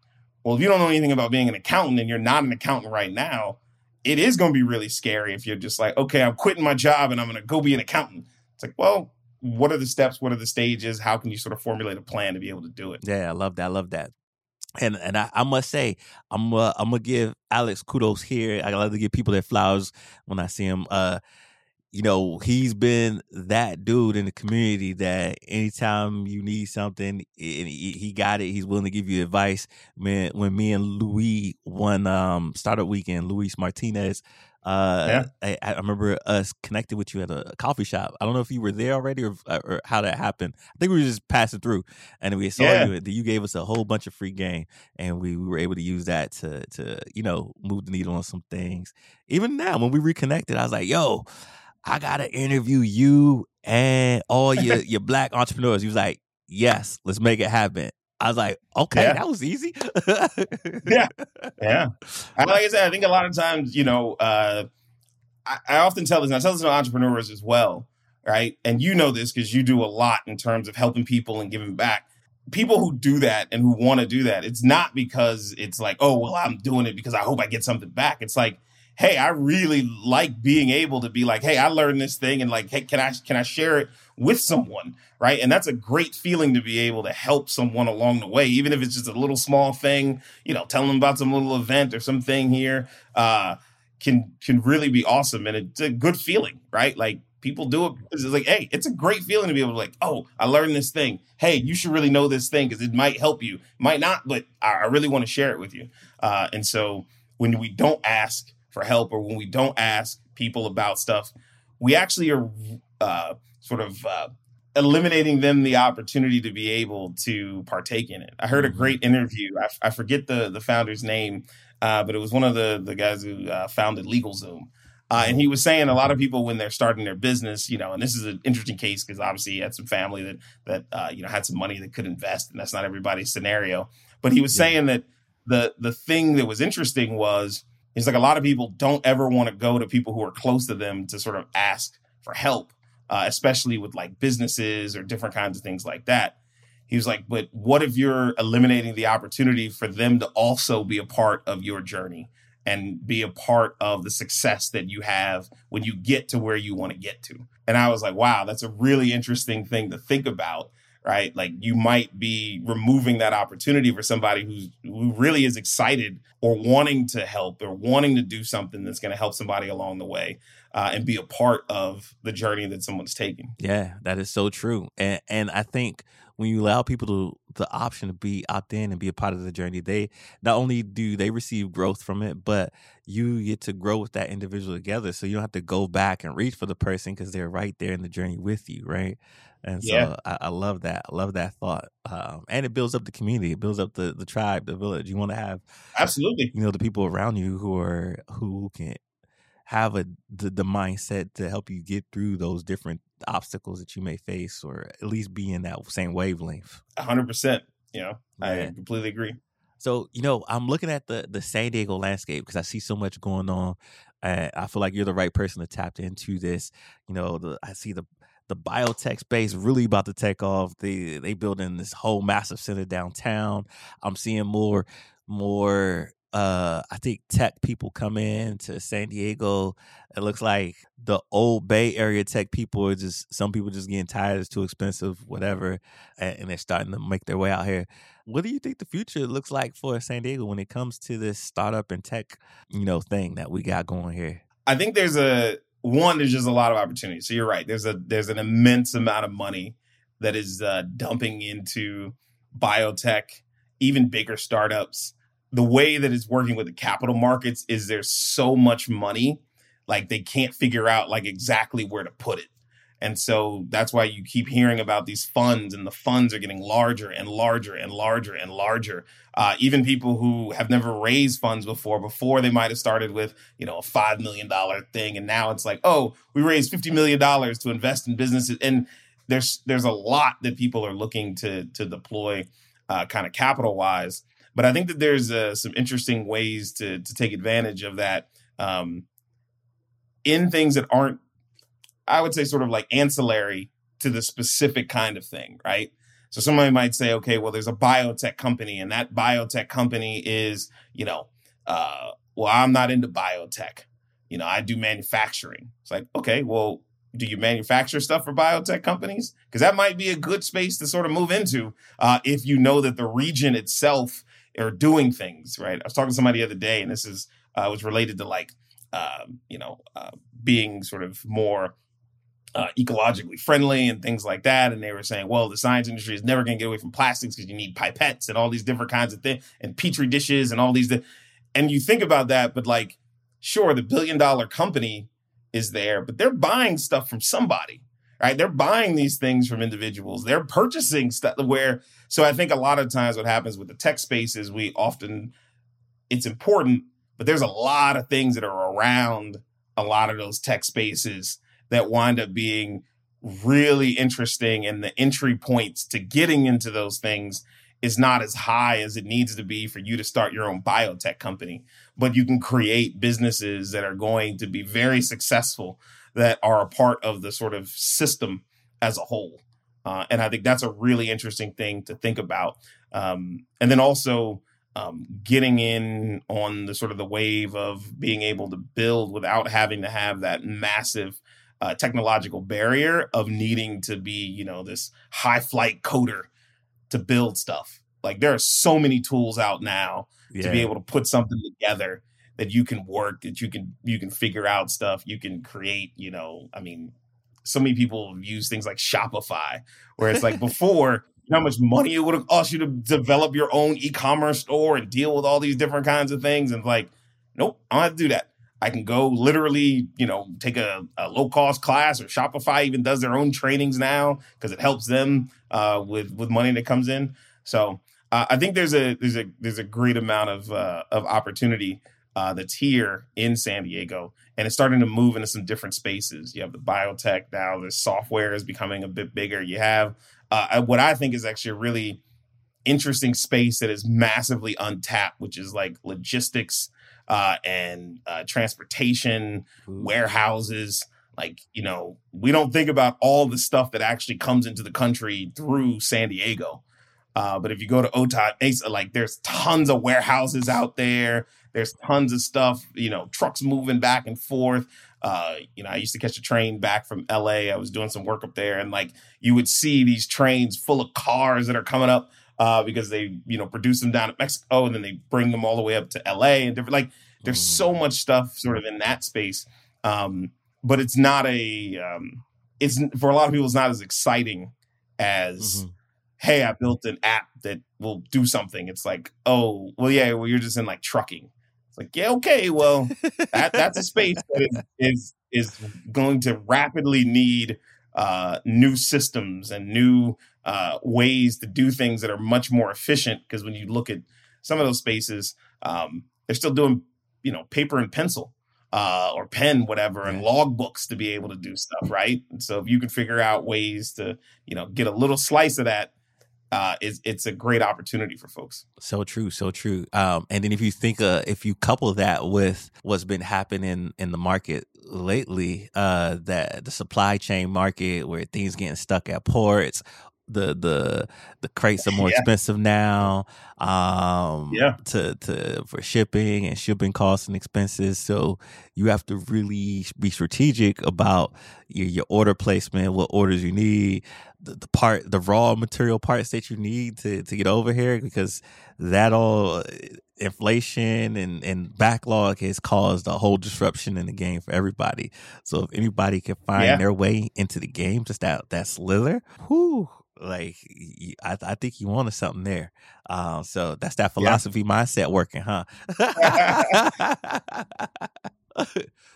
Well, if you don't know anything about being an accountant and you're not an accountant right now, it is going to be really scary if you're just like, okay, I'm quitting my job and I'm going to go be an accountant. It's like, well, what are the steps? What are the stages? How can you sort of formulate a plan to be able to do it? Yeah, I love that. I love that. And and I, I must say, I'm uh, I'm gonna give Alex kudos here. I love to give people their flowers when I see him. Uh, you know, he's been that dude in the community that anytime you need something, he got it. He's willing to give you advice. Man, when me and Louis won um, startup weekend, Luis Martinez, uh, yeah. I, I, remember us connected with you at a coffee shop. I don't know if you were there already or, or how that happened. I think we were just passing through, and we saw yeah. you. You gave us a whole bunch of free game, and we, we were able to use that to to you know move the needle on some things. Even now, when we reconnected, I was like, "Yo." I gotta interview you and all your <laughs> your black entrepreneurs. He was like, yes, let's make it happen. I was like, okay, Yeah. that was easy. Yeah. Yeah. <laughs> And like I said, I think a lot of times, you know, uh, I, I often tell this, and I tell this to entrepreneurs as well, right? And you know this because you do a lot in terms of helping people and giving back. People who do that and who want to do that, it's not because it's like, oh, well, I'm doing it because I hope I get something back. It's like, hey, I really like being able to be like, hey, I learned this thing, and like, hey, can I can I share it with someone, right? And that's a great feeling to be able to help someone along the way, even if it's just a little small thing, you know, tell them about some little event or something here, uh, can can really be awesome, and it's a good feeling, right? Like people do it it's like, hey, it's a great feeling to be able to like, oh, I learned this thing. Hey, you should really know this thing because it might help you, might not, but I, I really want to share it with you. Uh, and so when we don't ask for help or when we don't ask people about stuff, we actually are uh, sort of uh, eliminating them the opportunity to be able to partake in it. I heard a great interview. I, I forget the the founder's name, uh, but it was one of the the guys who uh, founded LegalZoom. Uh, and he was saying a lot of people when they're starting their business, you know, and this is an interesting case because obviously he had some family that that uh, you know had some money that could invest, and that's not everybody's scenario. But he was Yeah. saying that the the thing that was interesting was is like a lot of people don't ever want to go to people who are close to them to sort of ask for help, uh, especially with like businesses or different kinds of things like that. He was like, but what if you're eliminating the opportunity for them to also be a part of your journey and be a part of the success that you have when you get to where you want to get to? And I was like, wow, that's a really interesting thing to think about, right? Like you might be removing that opportunity for somebody who's who really is excited or wanting to help or wanting to do something that's going to help somebody along the way uh, and be a part of the journey that someone's taking. Yeah, that is so true. And and I think when you allow people to the option to be opt in and be a part of the journey, they not only do they receive growth from it, but you get to grow with that individual together. So you don't have to go back and reach for the person because they're right there in the journey with you, right? And so Yeah. I, I love that. I love that thought. Um, and it builds up the community. It builds up the the tribe, the village. You want to have Absolutely. you know the people around you who are who can have a the, the mindset to help you get through those different obstacles that you may face or at least be in that same wavelength A hundred percent. You know, I Yeah. completely agree. so you know i'm looking at the the san diego landscape because i see so much going on and i feel like you're the right person to tap into this you know the, i see the the biotech space really about to take off they they building this whole massive center downtown i'm seeing more more uh i think tech people come in to san diego it looks like the old bay area tech people are just some people just getting tired it's too expensive whatever and, they're starting to make their way out here what do you think the future looks like for san diego when it comes to this startup and tech you know thing that we got going here I think there's a one. There's just a lot of opportunity. So you're right. There's a there's an immense amount of money that is uh, dumping into biotech, even bigger startups. The way that it's working with the capital markets is there's so much money, like they can't figure out like exactly where to put it. And so that's why you keep hearing about these funds, and the funds are getting larger and larger and larger and larger. Uh, even people who have never raised funds before, before they might have started with, you know, a $5 million thing. And now it's like, oh, we raised $50 million to invest in businesses. And there's, there's a lot that people are looking to, to deploy uh, kind of capital wise. But I think that there's uh, some interesting ways to, to take advantage of that um, in things that aren't, I would say, sort of like ancillary to the specific kind of thing, right? So somebody might say, okay, well, there's a biotech company, and that biotech company is, you know, uh, well, I'm not into biotech. You know, I do manufacturing. It's like, okay, well, do you manufacture stuff for biotech companies? Because that might be a good space to sort of move into uh, if you know that the region itself are doing things, right? I was talking to somebody the other day, and this is uh, was related to like, um, you know, uh, being sort of more uh, ecologically friendly and things like that. And they were saying, well, the science industry is never going to get away from plastics because you need pipettes and all these different kinds of things and petri dishes and all these. Di- and you think about that, but like, sure, the billion dollar company is there, but they're buying stuff from somebody, right? They're buying these things from individuals. They're purchasing stuff where, so I think a lot of times what happens with the tech space is we often, it's important, but there's a lot of things that are around a lot of those tech spaces that wind up being really interesting and the entry points to getting into those things is not as high as it needs to be for you to start your own biotech company but you can create businesses that are going to be very successful that are a part of the sort of system as a whole uh, and i think that's a really interesting thing to think about um, and then also um, getting in on the sort of the wave of being able to build without having to have that massive uh, technological barrier of needing to be, you know, this high flight coder to build stuff. Like there are so many tools out now yeah. to be able to put something together that you can work, that you can you can figure out stuff, you can create. You know, I mean, so many people use things like Shopify, where it's like <laughs> before you know how much money it would have cost you to develop your own e-commerce store and deal with all these different kinds of things. And like, nope, I don't have to do that. I can go literally, you know, take a, a low cost class or Shopify even does their own trainings now because it helps them uh, with with money that comes in. So uh, I think there's a there's a there's a great amount of uh, of opportunity uh, that's here in San Diego, and it's starting to move into some different spaces. You have the biotech now. The software is becoming a bit bigger. You have uh, what I think is actually a really interesting space that is massively untapped, which is like logistics uh, and uh, transportation, Ooh. warehouses. Like, you know, we don't think about all the stuff that actually comes into the country through San Diego. Uh, but if you go to Otay like there's tons of warehouses out there. There's tons of stuff, you know, trucks moving back and forth. Uh, you know, I used to catch a train back from LA. I was doing some work up there, and like you would see these trains full of cars that are coming up uh, because they, you know, produce them down at Mexico and then they bring them all the way up to LA and different. Like, there's mm-hmm. so much stuff sort of in that space, um, but it's not a. Um, it's for a lot of people, it's not as exciting as. Mm-hmm hey, I built an app that will do something. It's like, oh, well, yeah, well, you're just in like trucking. It's like, yeah, okay, well, that, that's a space that is, is, is going to rapidly need uh, new systems and new uh, ways to do things that are much more efficient. Because when you look at some of those spaces, um, they're still doing, you know, paper and pencil. Uh, or pen, whatever, and log books to be able to do stuff, right? And so if you can figure out ways to, you know, get a little slice of that uh, is it's a great opportunity for folks. So true, so true. Um, and then if you think, uh, if you couple that with what's been happening in the market lately, uh, that the supply chain market where things getting stuck at ports, the the the crates are more <laughs> yeah. expensive now um yeah to to for shipping and shipping costs and expenses so you have to really be strategic about your, your order placement what orders you need the, the part the raw material parts that you need to to get over here because that all inflation and and backlog has caused a whole disruption in the game for everybody so if anybody can find yeah. their way into the game just that that slither whoo like I, I think you wanted something there. Um, so that's that philosophy yeah. mindset working, huh? <laughs>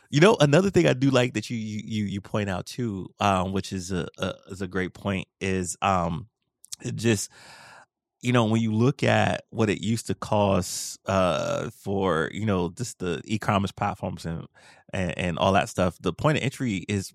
you know, another thing I do like that you you you point out too, um, which is a, a is a great point, is um, just you know when you look at what it used to cost uh for you know just the e-commerce platforms and, and and all that stuff the point of entry is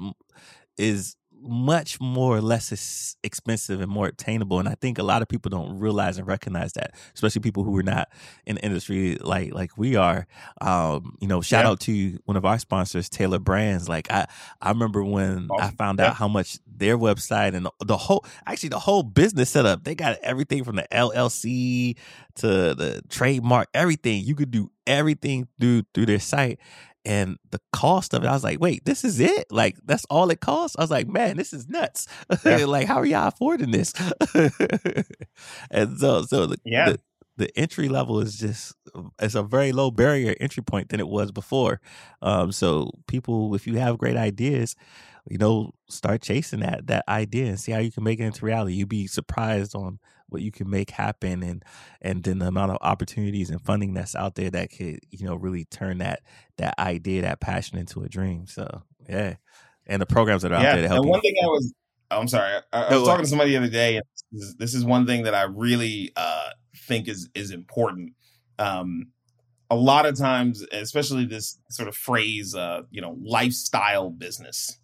is much more less expensive and more attainable. And I think a lot of people don't realize and recognize that, especially people who are not in the industry like like we are. Um, you know, shout yeah. out to one of our sponsors, Tailor Brands. Like I, I remember when. I found yeah. out how much their website and the whole actually the whole business setup, they got everything from the LLC to the trademark, everything. You could do everything through through their site and the cost of it, I was like, wait, this is it? Like, that's all it costs? I was like, man, this is nuts. Yeah. <laughs> like, how are y'all affording this? <laughs> and so, so the, yeah. The, the entry level is just it's a very low barrier entry point than it was before. Um, so people, if you have great ideas, you know, start chasing that that idea and see how you can make it into reality. You'd be surprised on what you can make happen and and then the amount of opportunities and funding that's out there that could you know really turn that that idea that passion into a dream. So yeah and the programs that are yeah, out there to help and one you. thing i was oh, i'm sorry i, I was talking to somebody the other day and this is, this is one thing that i really uh, think is is important. Um, a lot of times especially this sort of phrase uh, you know lifestyle business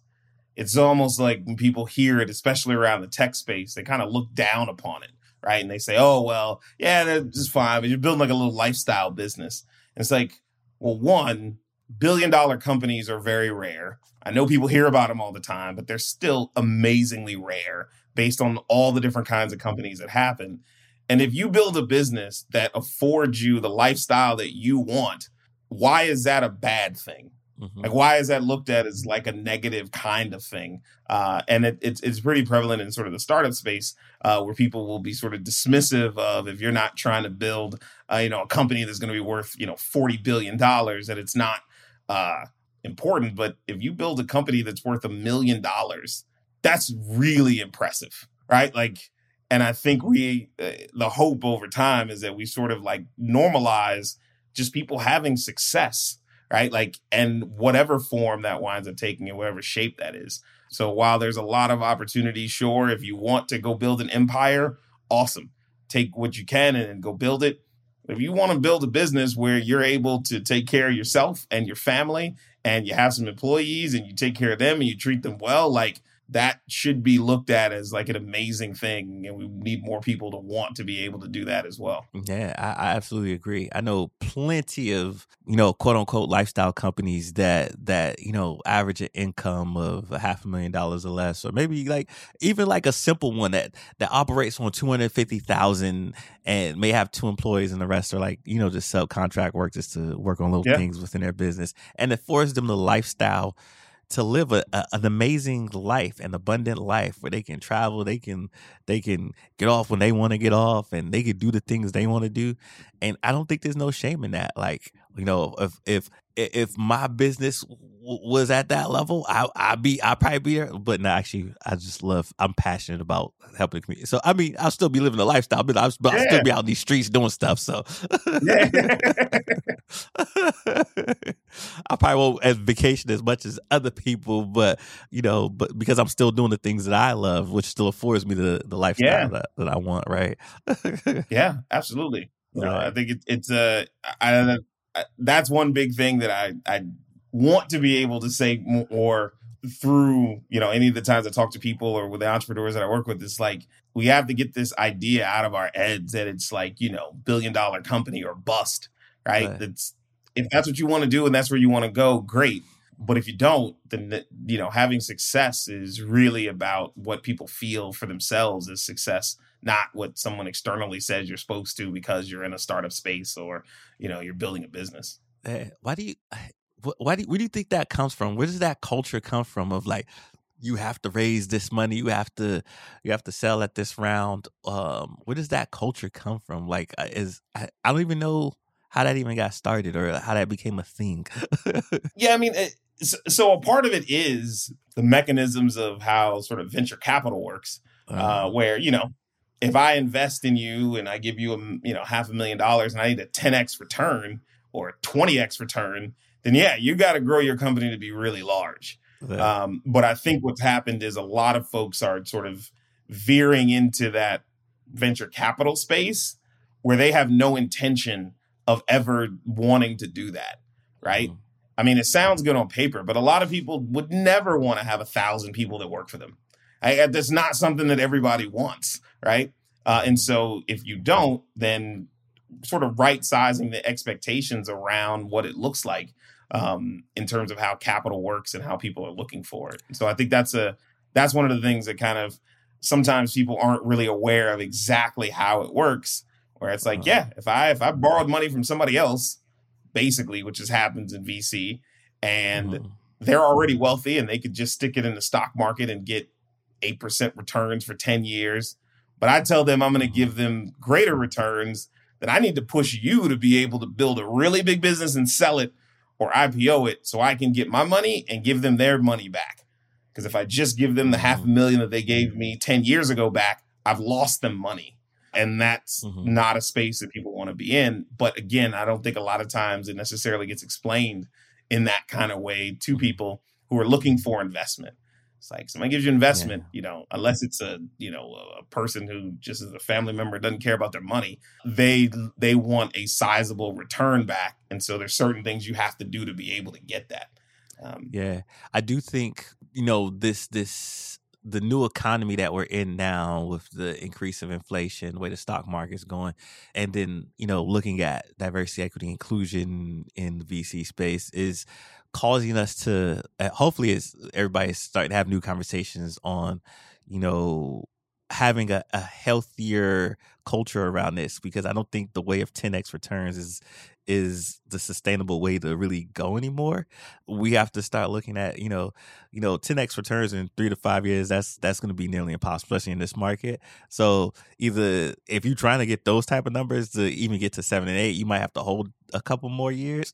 it's almost like when people hear it, especially around the tech space, they kind of look down upon it, right? And they say, "Oh, well, yeah, that's just fine." But you're building like a little lifestyle business. And it's like, well, one billion dollar companies are very rare. I know people hear about them all the time, but they're still amazingly rare based on all the different kinds of companies that happen. And if you build a business that affords you the lifestyle that you want, why is that a bad thing? Mm-hmm. Like, why is that looked at as like a negative kind of thing? Uh, and it, it's it's pretty prevalent in sort of the startup space uh, where people will be sort of dismissive of if you're not trying to build, uh, you know, a company that's going to be worth you know forty billion dollars, that it's not uh, important. But if you build a company that's worth a million dollars, that's really impressive, right? Like, and I think we uh, the hope over time is that we sort of like normalize just people having success right? Like, and whatever form that winds up taking in whatever shape that is. So while there's a lot of opportunity, sure, if you want to go build an empire, awesome. Take what you can and go build it. If you want to build a business where you're able to take care of yourself and your family and you have some employees and you take care of them and you treat them well, like that should be looked at as like an amazing thing and we need more people to want to be able to do that as well yeah I, I, absolutely agree i know plenty of you know quote unquote lifestyle companies that that you know average an income of a half a million dollars or less or maybe like even like a simple one that that operates on 250000 and may have two employees and the rest are like you know just subcontract work just to work on little yeah. things within their business and it forces them to lifestyle to live a, a, an amazing life, an abundant life where they can travel, they can they can get off when they want to get off, and they can do the things they want to do. And I don't think there's no shame in that. Like you know, if if if my business was at that level, I I'd be I'd probably be there. But no, actually, I just love. I'm passionate about helping the community. So I mean, I'll still be living the lifestyle, but I'll, but I'll still be out in these streets doing stuff. So yeah. <laughs> I probably won't as vacation as much as other people, but you know, but because I'm still doing the things that I love, which still affords me the the lifestyle yeah. that, that I want. Right? yeah, absolutely. You know, I think it, it's a. I, I, that's one big thing that I I want to be able to say more through you know any of the times I talk to people or with the entrepreneurs that I work with. It's like we have to get this idea out of our heads that it's like you know billion dollar company or bust, right? right. That's if that's what you want to do and that's where you want to go, great. But if you don't, then you know having success is really about what people feel for themselves as success not what someone externally says you're supposed to because you're in a startup space or you know you're building a business. why do you? <sighs> Why do? You, where do you think that comes from? Where does that culture come from? Of like, you have to raise this money, you have to, you have to sell at this round. Um, where does that culture come from? Like, uh, is I, I don't even know how that even got started or how that became a thing. <laughs> yeah, I mean, it, so, a part of it is the mechanisms of how sort of venture capital works, uh, uh, where you know if I invest in you and I give you a you know half a million dollars and I need a 10x return or a 20x return, then yeah, you got to grow your company to be really large. Yeah. Um, but I think what's happened is a lot of folks are sort of veering into that venture capital space where they have no intention of ever wanting to do that, right? Mm-hmm. I mean, it sounds good on paper, but a lot of people would never want to have a thousand people that work for them. I, that's not something that everybody wants, right? Uh, and so if you don't, then sort of right sizing the expectations around what it looks like um, in terms of how capital works and how people are looking for it. So I think that's a that's one of the things that kind of sometimes people aren't really aware of exactly how it works. Where it's like, uh-huh. yeah, if I if I borrowed money from somebody else, basically, which just happens in VC, and uh-huh. they're already wealthy and they could just stick it in the stock market and get 8% returns for 10 years. But I tell them I'm going to give them greater returns that I need to push you to be able to build a really big business and sell it or IPO it so I can get my money and give them their money back. Because if I just give them the half a mm-hmm. million that they gave me 10 years ago back, I've lost them money. And that's mm-hmm. not a space that people want to be in. But again, I don't think a lot of times it necessarily gets explained in that kind of way to mm-hmm. people who are looking for investment. It's like somebody gives you investment, yeah. you know, unless it's a you know a person who just is a family member doesn't care about their money, they they want a sizable return back, and so there's certain things you have to do to be able to get that. Um, yeah, I do think you know this this the new economy that we're in now with the increase of inflation, the way the stock market's going, and then you know looking at diversity, equity, inclusion in the VC space is causing us to uh, hopefully it's everybody's starting to have new conversations on you know having a, a healthier culture around this because I don't think the way of 10x returns is is the sustainable way to really go anymore. We have to start looking at, you know, you know, 10x returns in 3 to 5 years, that's that's going to be nearly impossible especially in this market. So, either if you're trying to get those type of numbers to even get to 7 and 8, you might have to hold a couple more years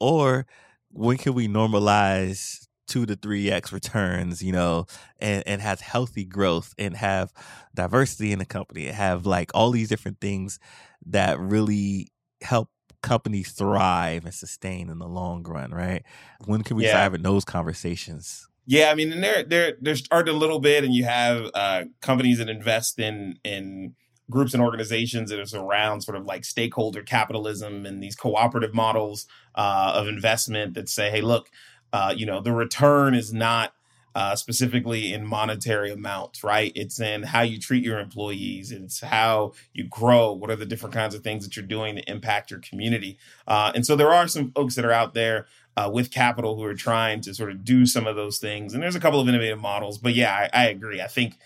or when can we normalize two to three x returns, you know, and and has healthy growth and have diversity in the company, and have like all these different things that really help companies thrive and sustain in the long run, right? When can we Yeah. start having those conversations? Yeah, I mean, and they're they're they're starting a little bit, and you have uh, companies that invest in in groups and organizations that is around sort of like stakeholder capitalism and these cooperative models uh, of investment that say, hey, look, uh, you know, the return is not uh, specifically in monetary amounts, right? It's in how you treat your employees. It's how you grow. What are the different kinds of things that you're doing to impact your community? Uh, and so there are some folks that are out there uh, with capital who are trying to sort of do some of those things. And there's a couple of innovative models, but yeah, I, I agree. I think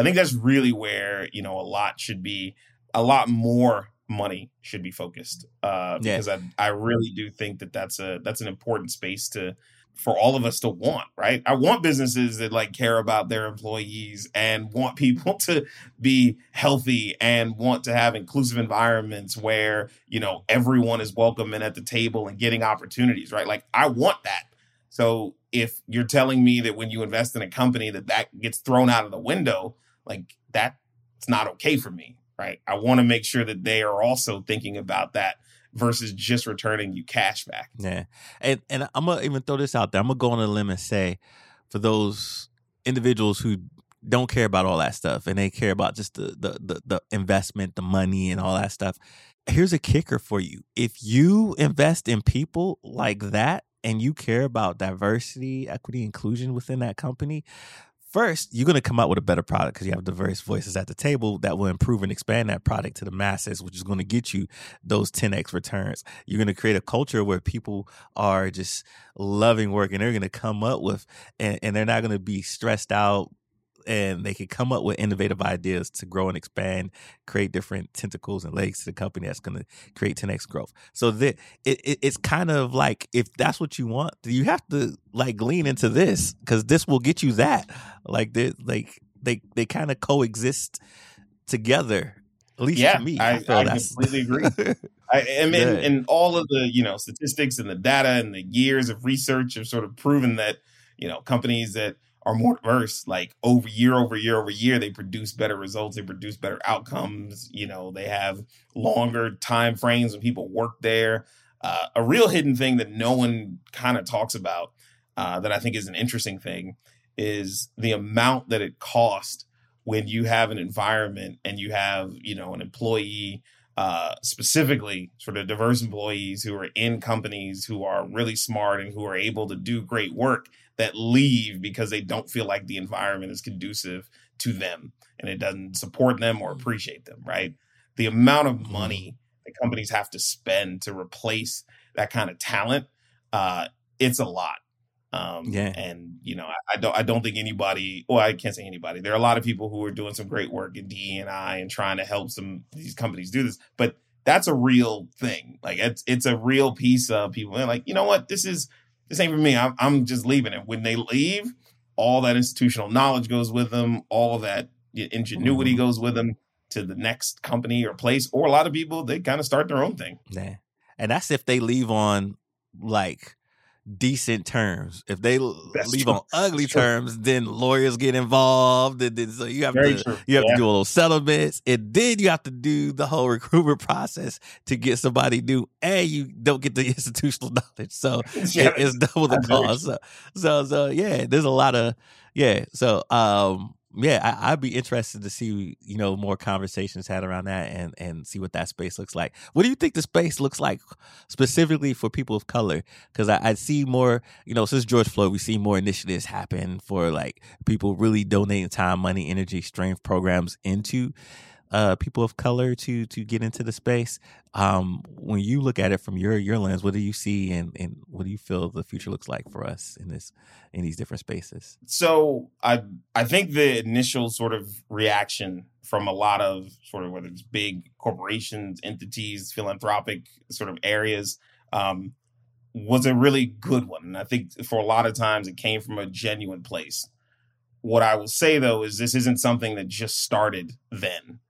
I think that's really where you know a lot should be. A lot more money should be focused uh, Yeah. because I I really do think that that's a that's an important space to for all of us to want right i want businesses that like care about their employees and want people <laughs> to be healthy and want to have inclusive environments where you know everyone is welcome and at the table and getting opportunities right like i want that so if you're telling me that when you invest in a company that that gets thrown out of the window like that's not okay for me right i want to make sure that they are also thinking about that versus just returning you cash back Yeah, and and I'm gonna even throw this out there. I'm gonna go on a limb and say, for those individuals who don't care about all that stuff and they care about just the the the, the investment, the money, and all that stuff. Here's a kicker for you: if you invest in people like that and you care about diversity, equity, inclusion within that company. First, you're going to come out with a better product because you have diverse voices at the table that will improve and expand that product to the masses, which is going to get you those 10x returns. You're going to create a culture where people are just loving work and they're going to come up with, and, and they're not going to be stressed out and they can come up with innovative ideas to grow and expand, create different tentacles and legs to the company that's going to create 10x growth. So that it, it, it's kind of like if that's what you want, you have to like lean into this because this will get you that. Like they like they they kind of coexist together. At least Yeah, to me, I- feel I that's completely agree. <laughs> I, I mean, Yeah. and all of the you know statistics and the data and the years of research have sort of proven that you know companies that are more diverse, like over year over year over year, they produce better results, they produce better outcomes. You know, they have longer time frames when people work there. Uh, a real hidden thing that no one kind of talks about uh, that I think is an interesting thing is the amount that it costs when you have an environment and you have you know an employee uh, specifically sort of diverse employees who are in companies who are really smart and who are able to do great work that leave because they don't feel like the environment is conducive to them and it doesn't support them or appreciate them right the amount of money that companies have to spend to replace that kind of talent uh, it's a lot um, Yeah. and you know, I, I don't, I don't think anybody. Well, I can't say anybody. There are a lot of people who are doing some great work in DE and I and trying to help some these companies do this. But that's a real thing. Like it's it's a real piece of people. They're like, you know what? This is this ain't for me. I'm I'm just leaving it. When they leave, all that institutional knowledge goes with them. All that ingenuity mm-hmm. goes with them to the next company or place. Or a lot of people they kind of start their own thing. Yeah. And that's if they leave on like decent terms. If they That's leave true. on ugly That's true. terms, then lawyers get involved. And then, so you have Very to true. you have Yeah. to do a little settlements. And then you have to do the whole <laughs> recruitment process to get somebody new. And you don't get the <laughs> institutional knowledge. So <laughs> Yeah, it- it's double the cost. So, so so yeah, there's a lot of yeah. So um yeah, I, would be interested to see you know more conversations had around that and and see what that space looks like. What do you think the space looks like specifically for people of color? Because I, I see more you know since George Floyd, we see more initiatives happen for like people really donating time, money, energy, strength programs into uh, people of color to to get into the space. Um, when you look at it from your your lens, what do you see and and what do you feel the future looks like for us in this in these different spaces? So I I think the initial sort of reaction from a lot of sort of whether it's big corporations, entities, philanthropic sort of areas. Um, was a really good one. And I think for a lot of times it came from a genuine place. What I will say though is this isn't something that just started then.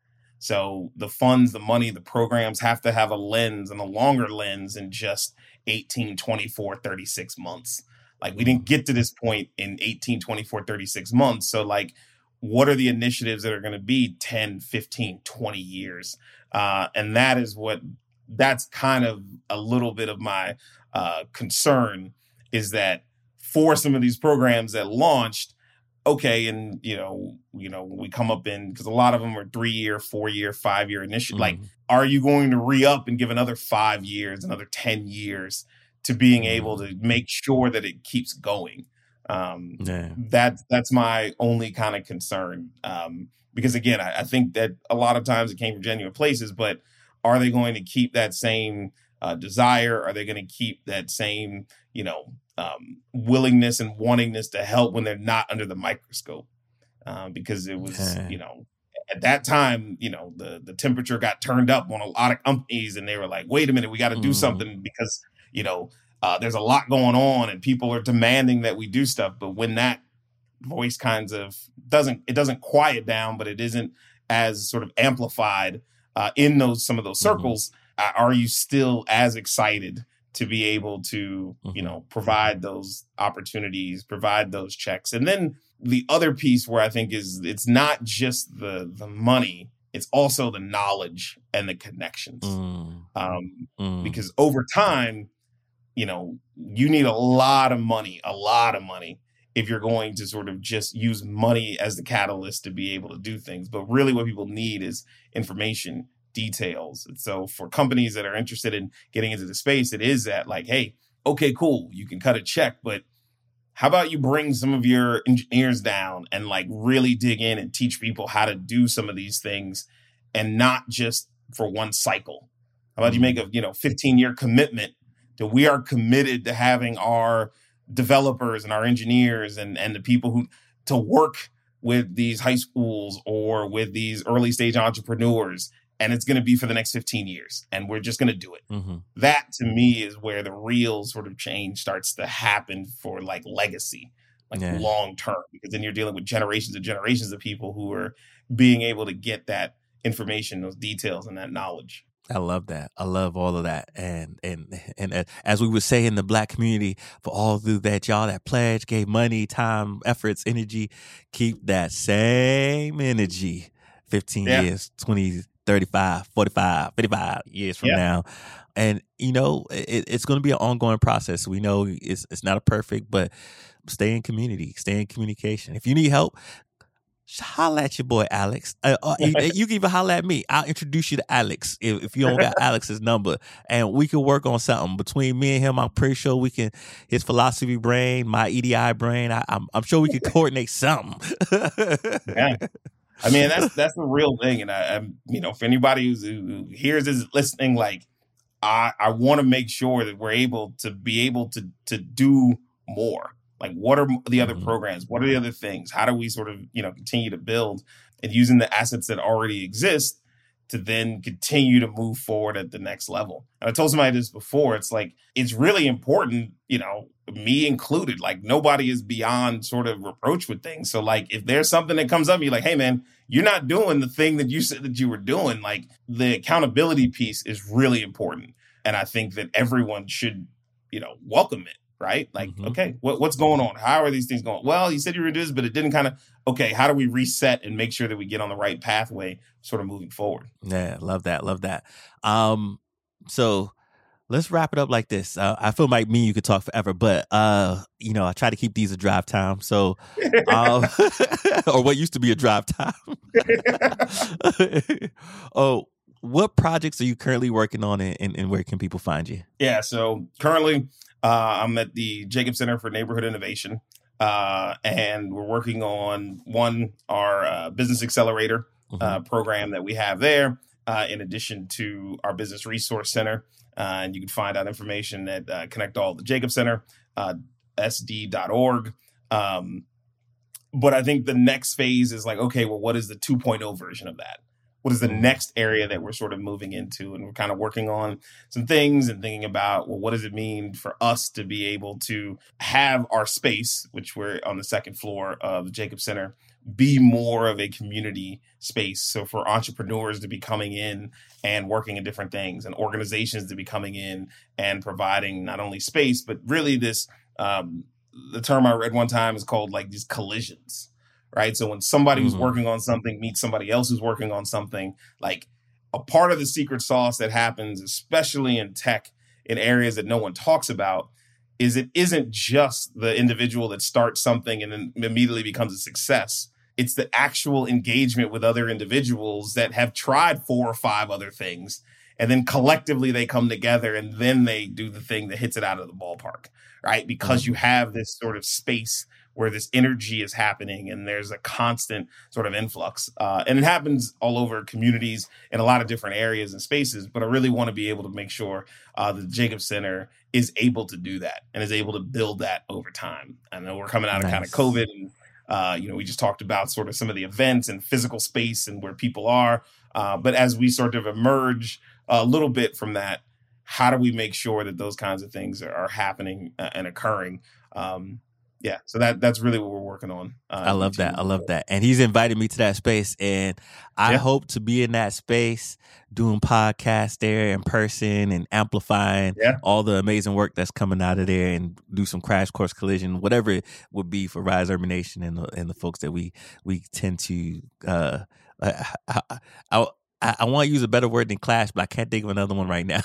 So the funds, the money, the programs have to have a lens and a longer lens in just 18, 24, 36 months. Like we didn't get to this point in 18, 24, 36 months. So like what are the initiatives that are going to be 10, 15, 20 years? Uh, and that is what that's kind of a little bit of my uh, concern is that for some of these programs that launched, okay, and you know, you know, we come up in because a lot of them are three year, four year, five year initial. Mm-hmm. Like, are you going to re up and give another five years, another ten years to being mm-hmm. able to make sure that it keeps going? Um, yeah. That's that's my only kind of concern. Um, because again, I, I, think that a lot of times it came from genuine places, but are they going to keep that same uh, desire? Are they going to keep that same, you know, um, willingness and wantingness to help when they're not under the microscope. Um, because it was, you know, at that time, you know, the the temperature got turned up on a lot of companies, and they were like, "Wait a minute, we got to do mm. something because you know uh, there's a lot going on, and people are demanding that we do stuff." But when that voice kinds of doesn't it doesn't quiet down, but it isn't as sort of amplified uh, in those some of those mm-hmm. circles. Mm-hmm. Are you still as excited to be able to mm-hmm. you know provide those opportunities provide those checks and then the other piece where i think is it's not just the the money it's also the knowledge and the connections mm. Um, mm. because over time you know you need a lot of money a lot of money if you're going to sort of just use money as the catalyst to be able to do things but really what people need is information details. And so for companies that are interested in getting into the space, it is that like, hey, okay, cool, you can cut a check, but how about you bring some of your engineers down and like really dig in and teach people how to do some of these things and not just for one cycle? How about you make mm-hmm. a, you know, 15 year commitment that we are committed to having our developers and our engineers and, and the people who to work with these high schools or with these early stage entrepreneurs and it's going to be for the next 15 years and we're just going to do it mm-hmm. that to me is where the real sort of change starts to happen for like legacy like yeah. long term because then you're dealing with generations and generations of people who are being able to get that information those details and that knowledge I love that. I love all of that, and and and as we would say in the Black community, for all of that y'all that pledge, gave money, time, efforts, energy, keep that same energy. Fifteen yeah. years, twenty 35, 45, 55 years from yeah. now. And, you know, it, it's going to be an ongoing process. We know it's, it's not a perfect, but stay in community, stay in communication. If you need help, holla at your boy Alex. Uh, uh, <laughs> you, can even holla at me. I'll introduce you to Alex if, if you don't got <laughs> Alex's number, and we can work on something between me and him. I'm pretty sure we can. His philosophy brain, my EDI brain. I, am sure we can <laughs> coordinate something. yeah. I mean, that's that's the real thing. And I, am you know, for anybody who's, who hears this listening, like I, I want to make sure that we're able to be able to to do more. Like, what are the other mm-hmm. programs? What are the other things? How do we sort of you know continue to build and using the assets that already exist to then continue to move forward at the next level. And I told somebody this before. It's like, it's really important, you know, me included. Like, nobody is beyond sort of reproach with things. So, like, if there's something that comes up, you're like, hey, man, you're not doing the thing that you said that you were doing. Like, the accountability piece is really important. And I think that everyone should, you know, welcome it right? Like, mm-hmm. okay, what, what's going on? How are these things going? Well, you said you were doing this, but it didn't kind of, okay, how do we reset and make sure that we get on the right pathway sort of moving forward? Yeah, love that. Love that. Um, so let's wrap it up like this. Uh, I feel like me and you could talk forever, but uh, you know, I try to keep these a drive time. So, um, <laughs> or what used to be a drive time. <laughs> oh, what projects are you currently working on, and, and, and where can people find you? Yeah, so currently uh, I'm at the Jacob Center for Neighborhood Innovation, uh, and we're working on one our uh, business accelerator mm-hmm. program that we have there. in addition to our business resource center, uh, and you can find out information at uh, Connect All the Jacob Center, uh, sd.org. Um, but I think the next phase is like, okay, well, what is the 2.0 version of that? What is the mm-hmm. next area that we're sort of moving into? And we're kind of working on some things and thinking about, well, what does it mean for us to be able to have our space, which we're on the second floor of the Jacob Center, be more of a community space. So for entrepreneurs to be coming in and working in different things, and organizations to be coming in and providing not only space but really this. Um, the term I read one time is called like these collisions, right? So when somebody who's mm-hmm. working on something meets somebody else who's working on something, like a part of the secret sauce that happens, especially in tech, in areas that no one talks about, is it isn't just the individual that starts something and then immediately becomes a success. It's the actual engagement with other individuals that have tried four or five other things. And then collectively they come together and then they do the thing that hits it out of the ballpark, right? Because you mm-hmm. have this sort of space where this energy is happening and there's a constant sort of influx. Uh, and it happens all over communities in a lot of different areas and spaces. But I really want to be able to make sure uh, the Jacob Center is able to do that and is able to build that over time. I know we're coming out of kind of COVID and uh, you know, we just talked about sort of some of the events and physical space and where people are. Uh, but as we sort of emerge a little bit from that, how do we make sure that those kinds of things are, happening uh, and occurring? Um, yeah, so that that's really what we're working on. Uh, I love that. I love that. And he's invited me to that space, and I yeah. hope to be in that space doing podcasts there in person and amplifying yeah. all the amazing work that's coming out of there, and do some crash course collision, whatever it would be for Rise Urban Nation and the, and the folks that we we tend to. Uh, I, I, I, I, want to use a better word than clash, but I can't think of another one right now.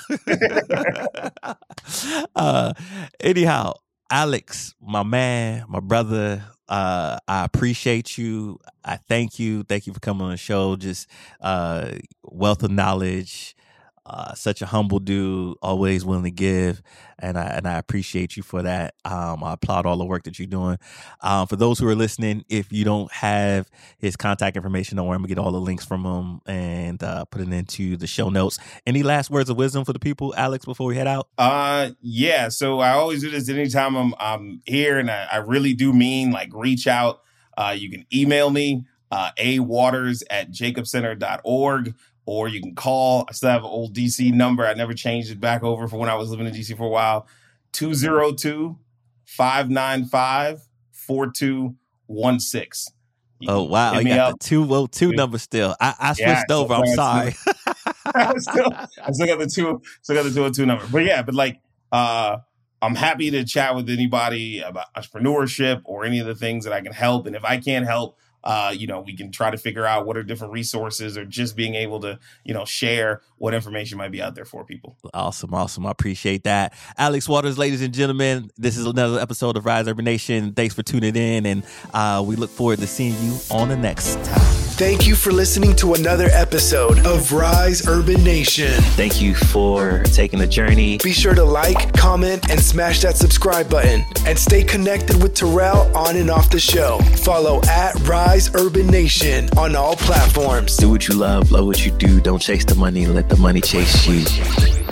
<laughs> uh, anyhow, Alex, my man, my brother, uh, I appreciate you. I thank you. Thank you for coming on the show. Just uh, wealth of knowledge, uh, such a humble dude, always willing to give, and I and I appreciate you for that. Um, I applaud all the work that you're doing. Um, for those who are listening, if you don't have his contact information, don't worry, I'm gonna get all the links from him and uh, put it into the show notes. Any last words of wisdom for the people, Alex, before we head out? Uh, yeah. So I always do this anytime I'm I'm here, and I, I really do mean like reach out. Uh, you can email me uh, waters at jacobcenter.org or you can call. I still have an old DC number. I never changed it back over for when I was living in DC for a while. 202 595 4216. Oh wow! I got up. the two oh two number still. I, I switched yeah, over. I'm sorry. <laughs> I still, I still got the two, still got the two oh two number. But yeah, but like, uh, I'm happy to chat with anybody about entrepreneurship or any of the things that I can help. And if I can't help, uh, you know, we can try to figure out what are different resources or just being able to, you know, share what information might be out there for people. Awesome. Awesome. I appreciate that. Alex Waters, ladies and gentlemen, this is another episode of Rise Urban Nation. Thanks for tuning in, and uh, we look forward to seeing you on the next time. Thank you for listening to another episode of Rise Urban Nation. Thank you for taking the journey. Be sure to like, comment, and smash that subscribe button. And stay connected with Terrell on and off the show. Follow at Rise Urban Nation on all platforms. Do what you love, love what you do. Don't chase the money, let the money chase you.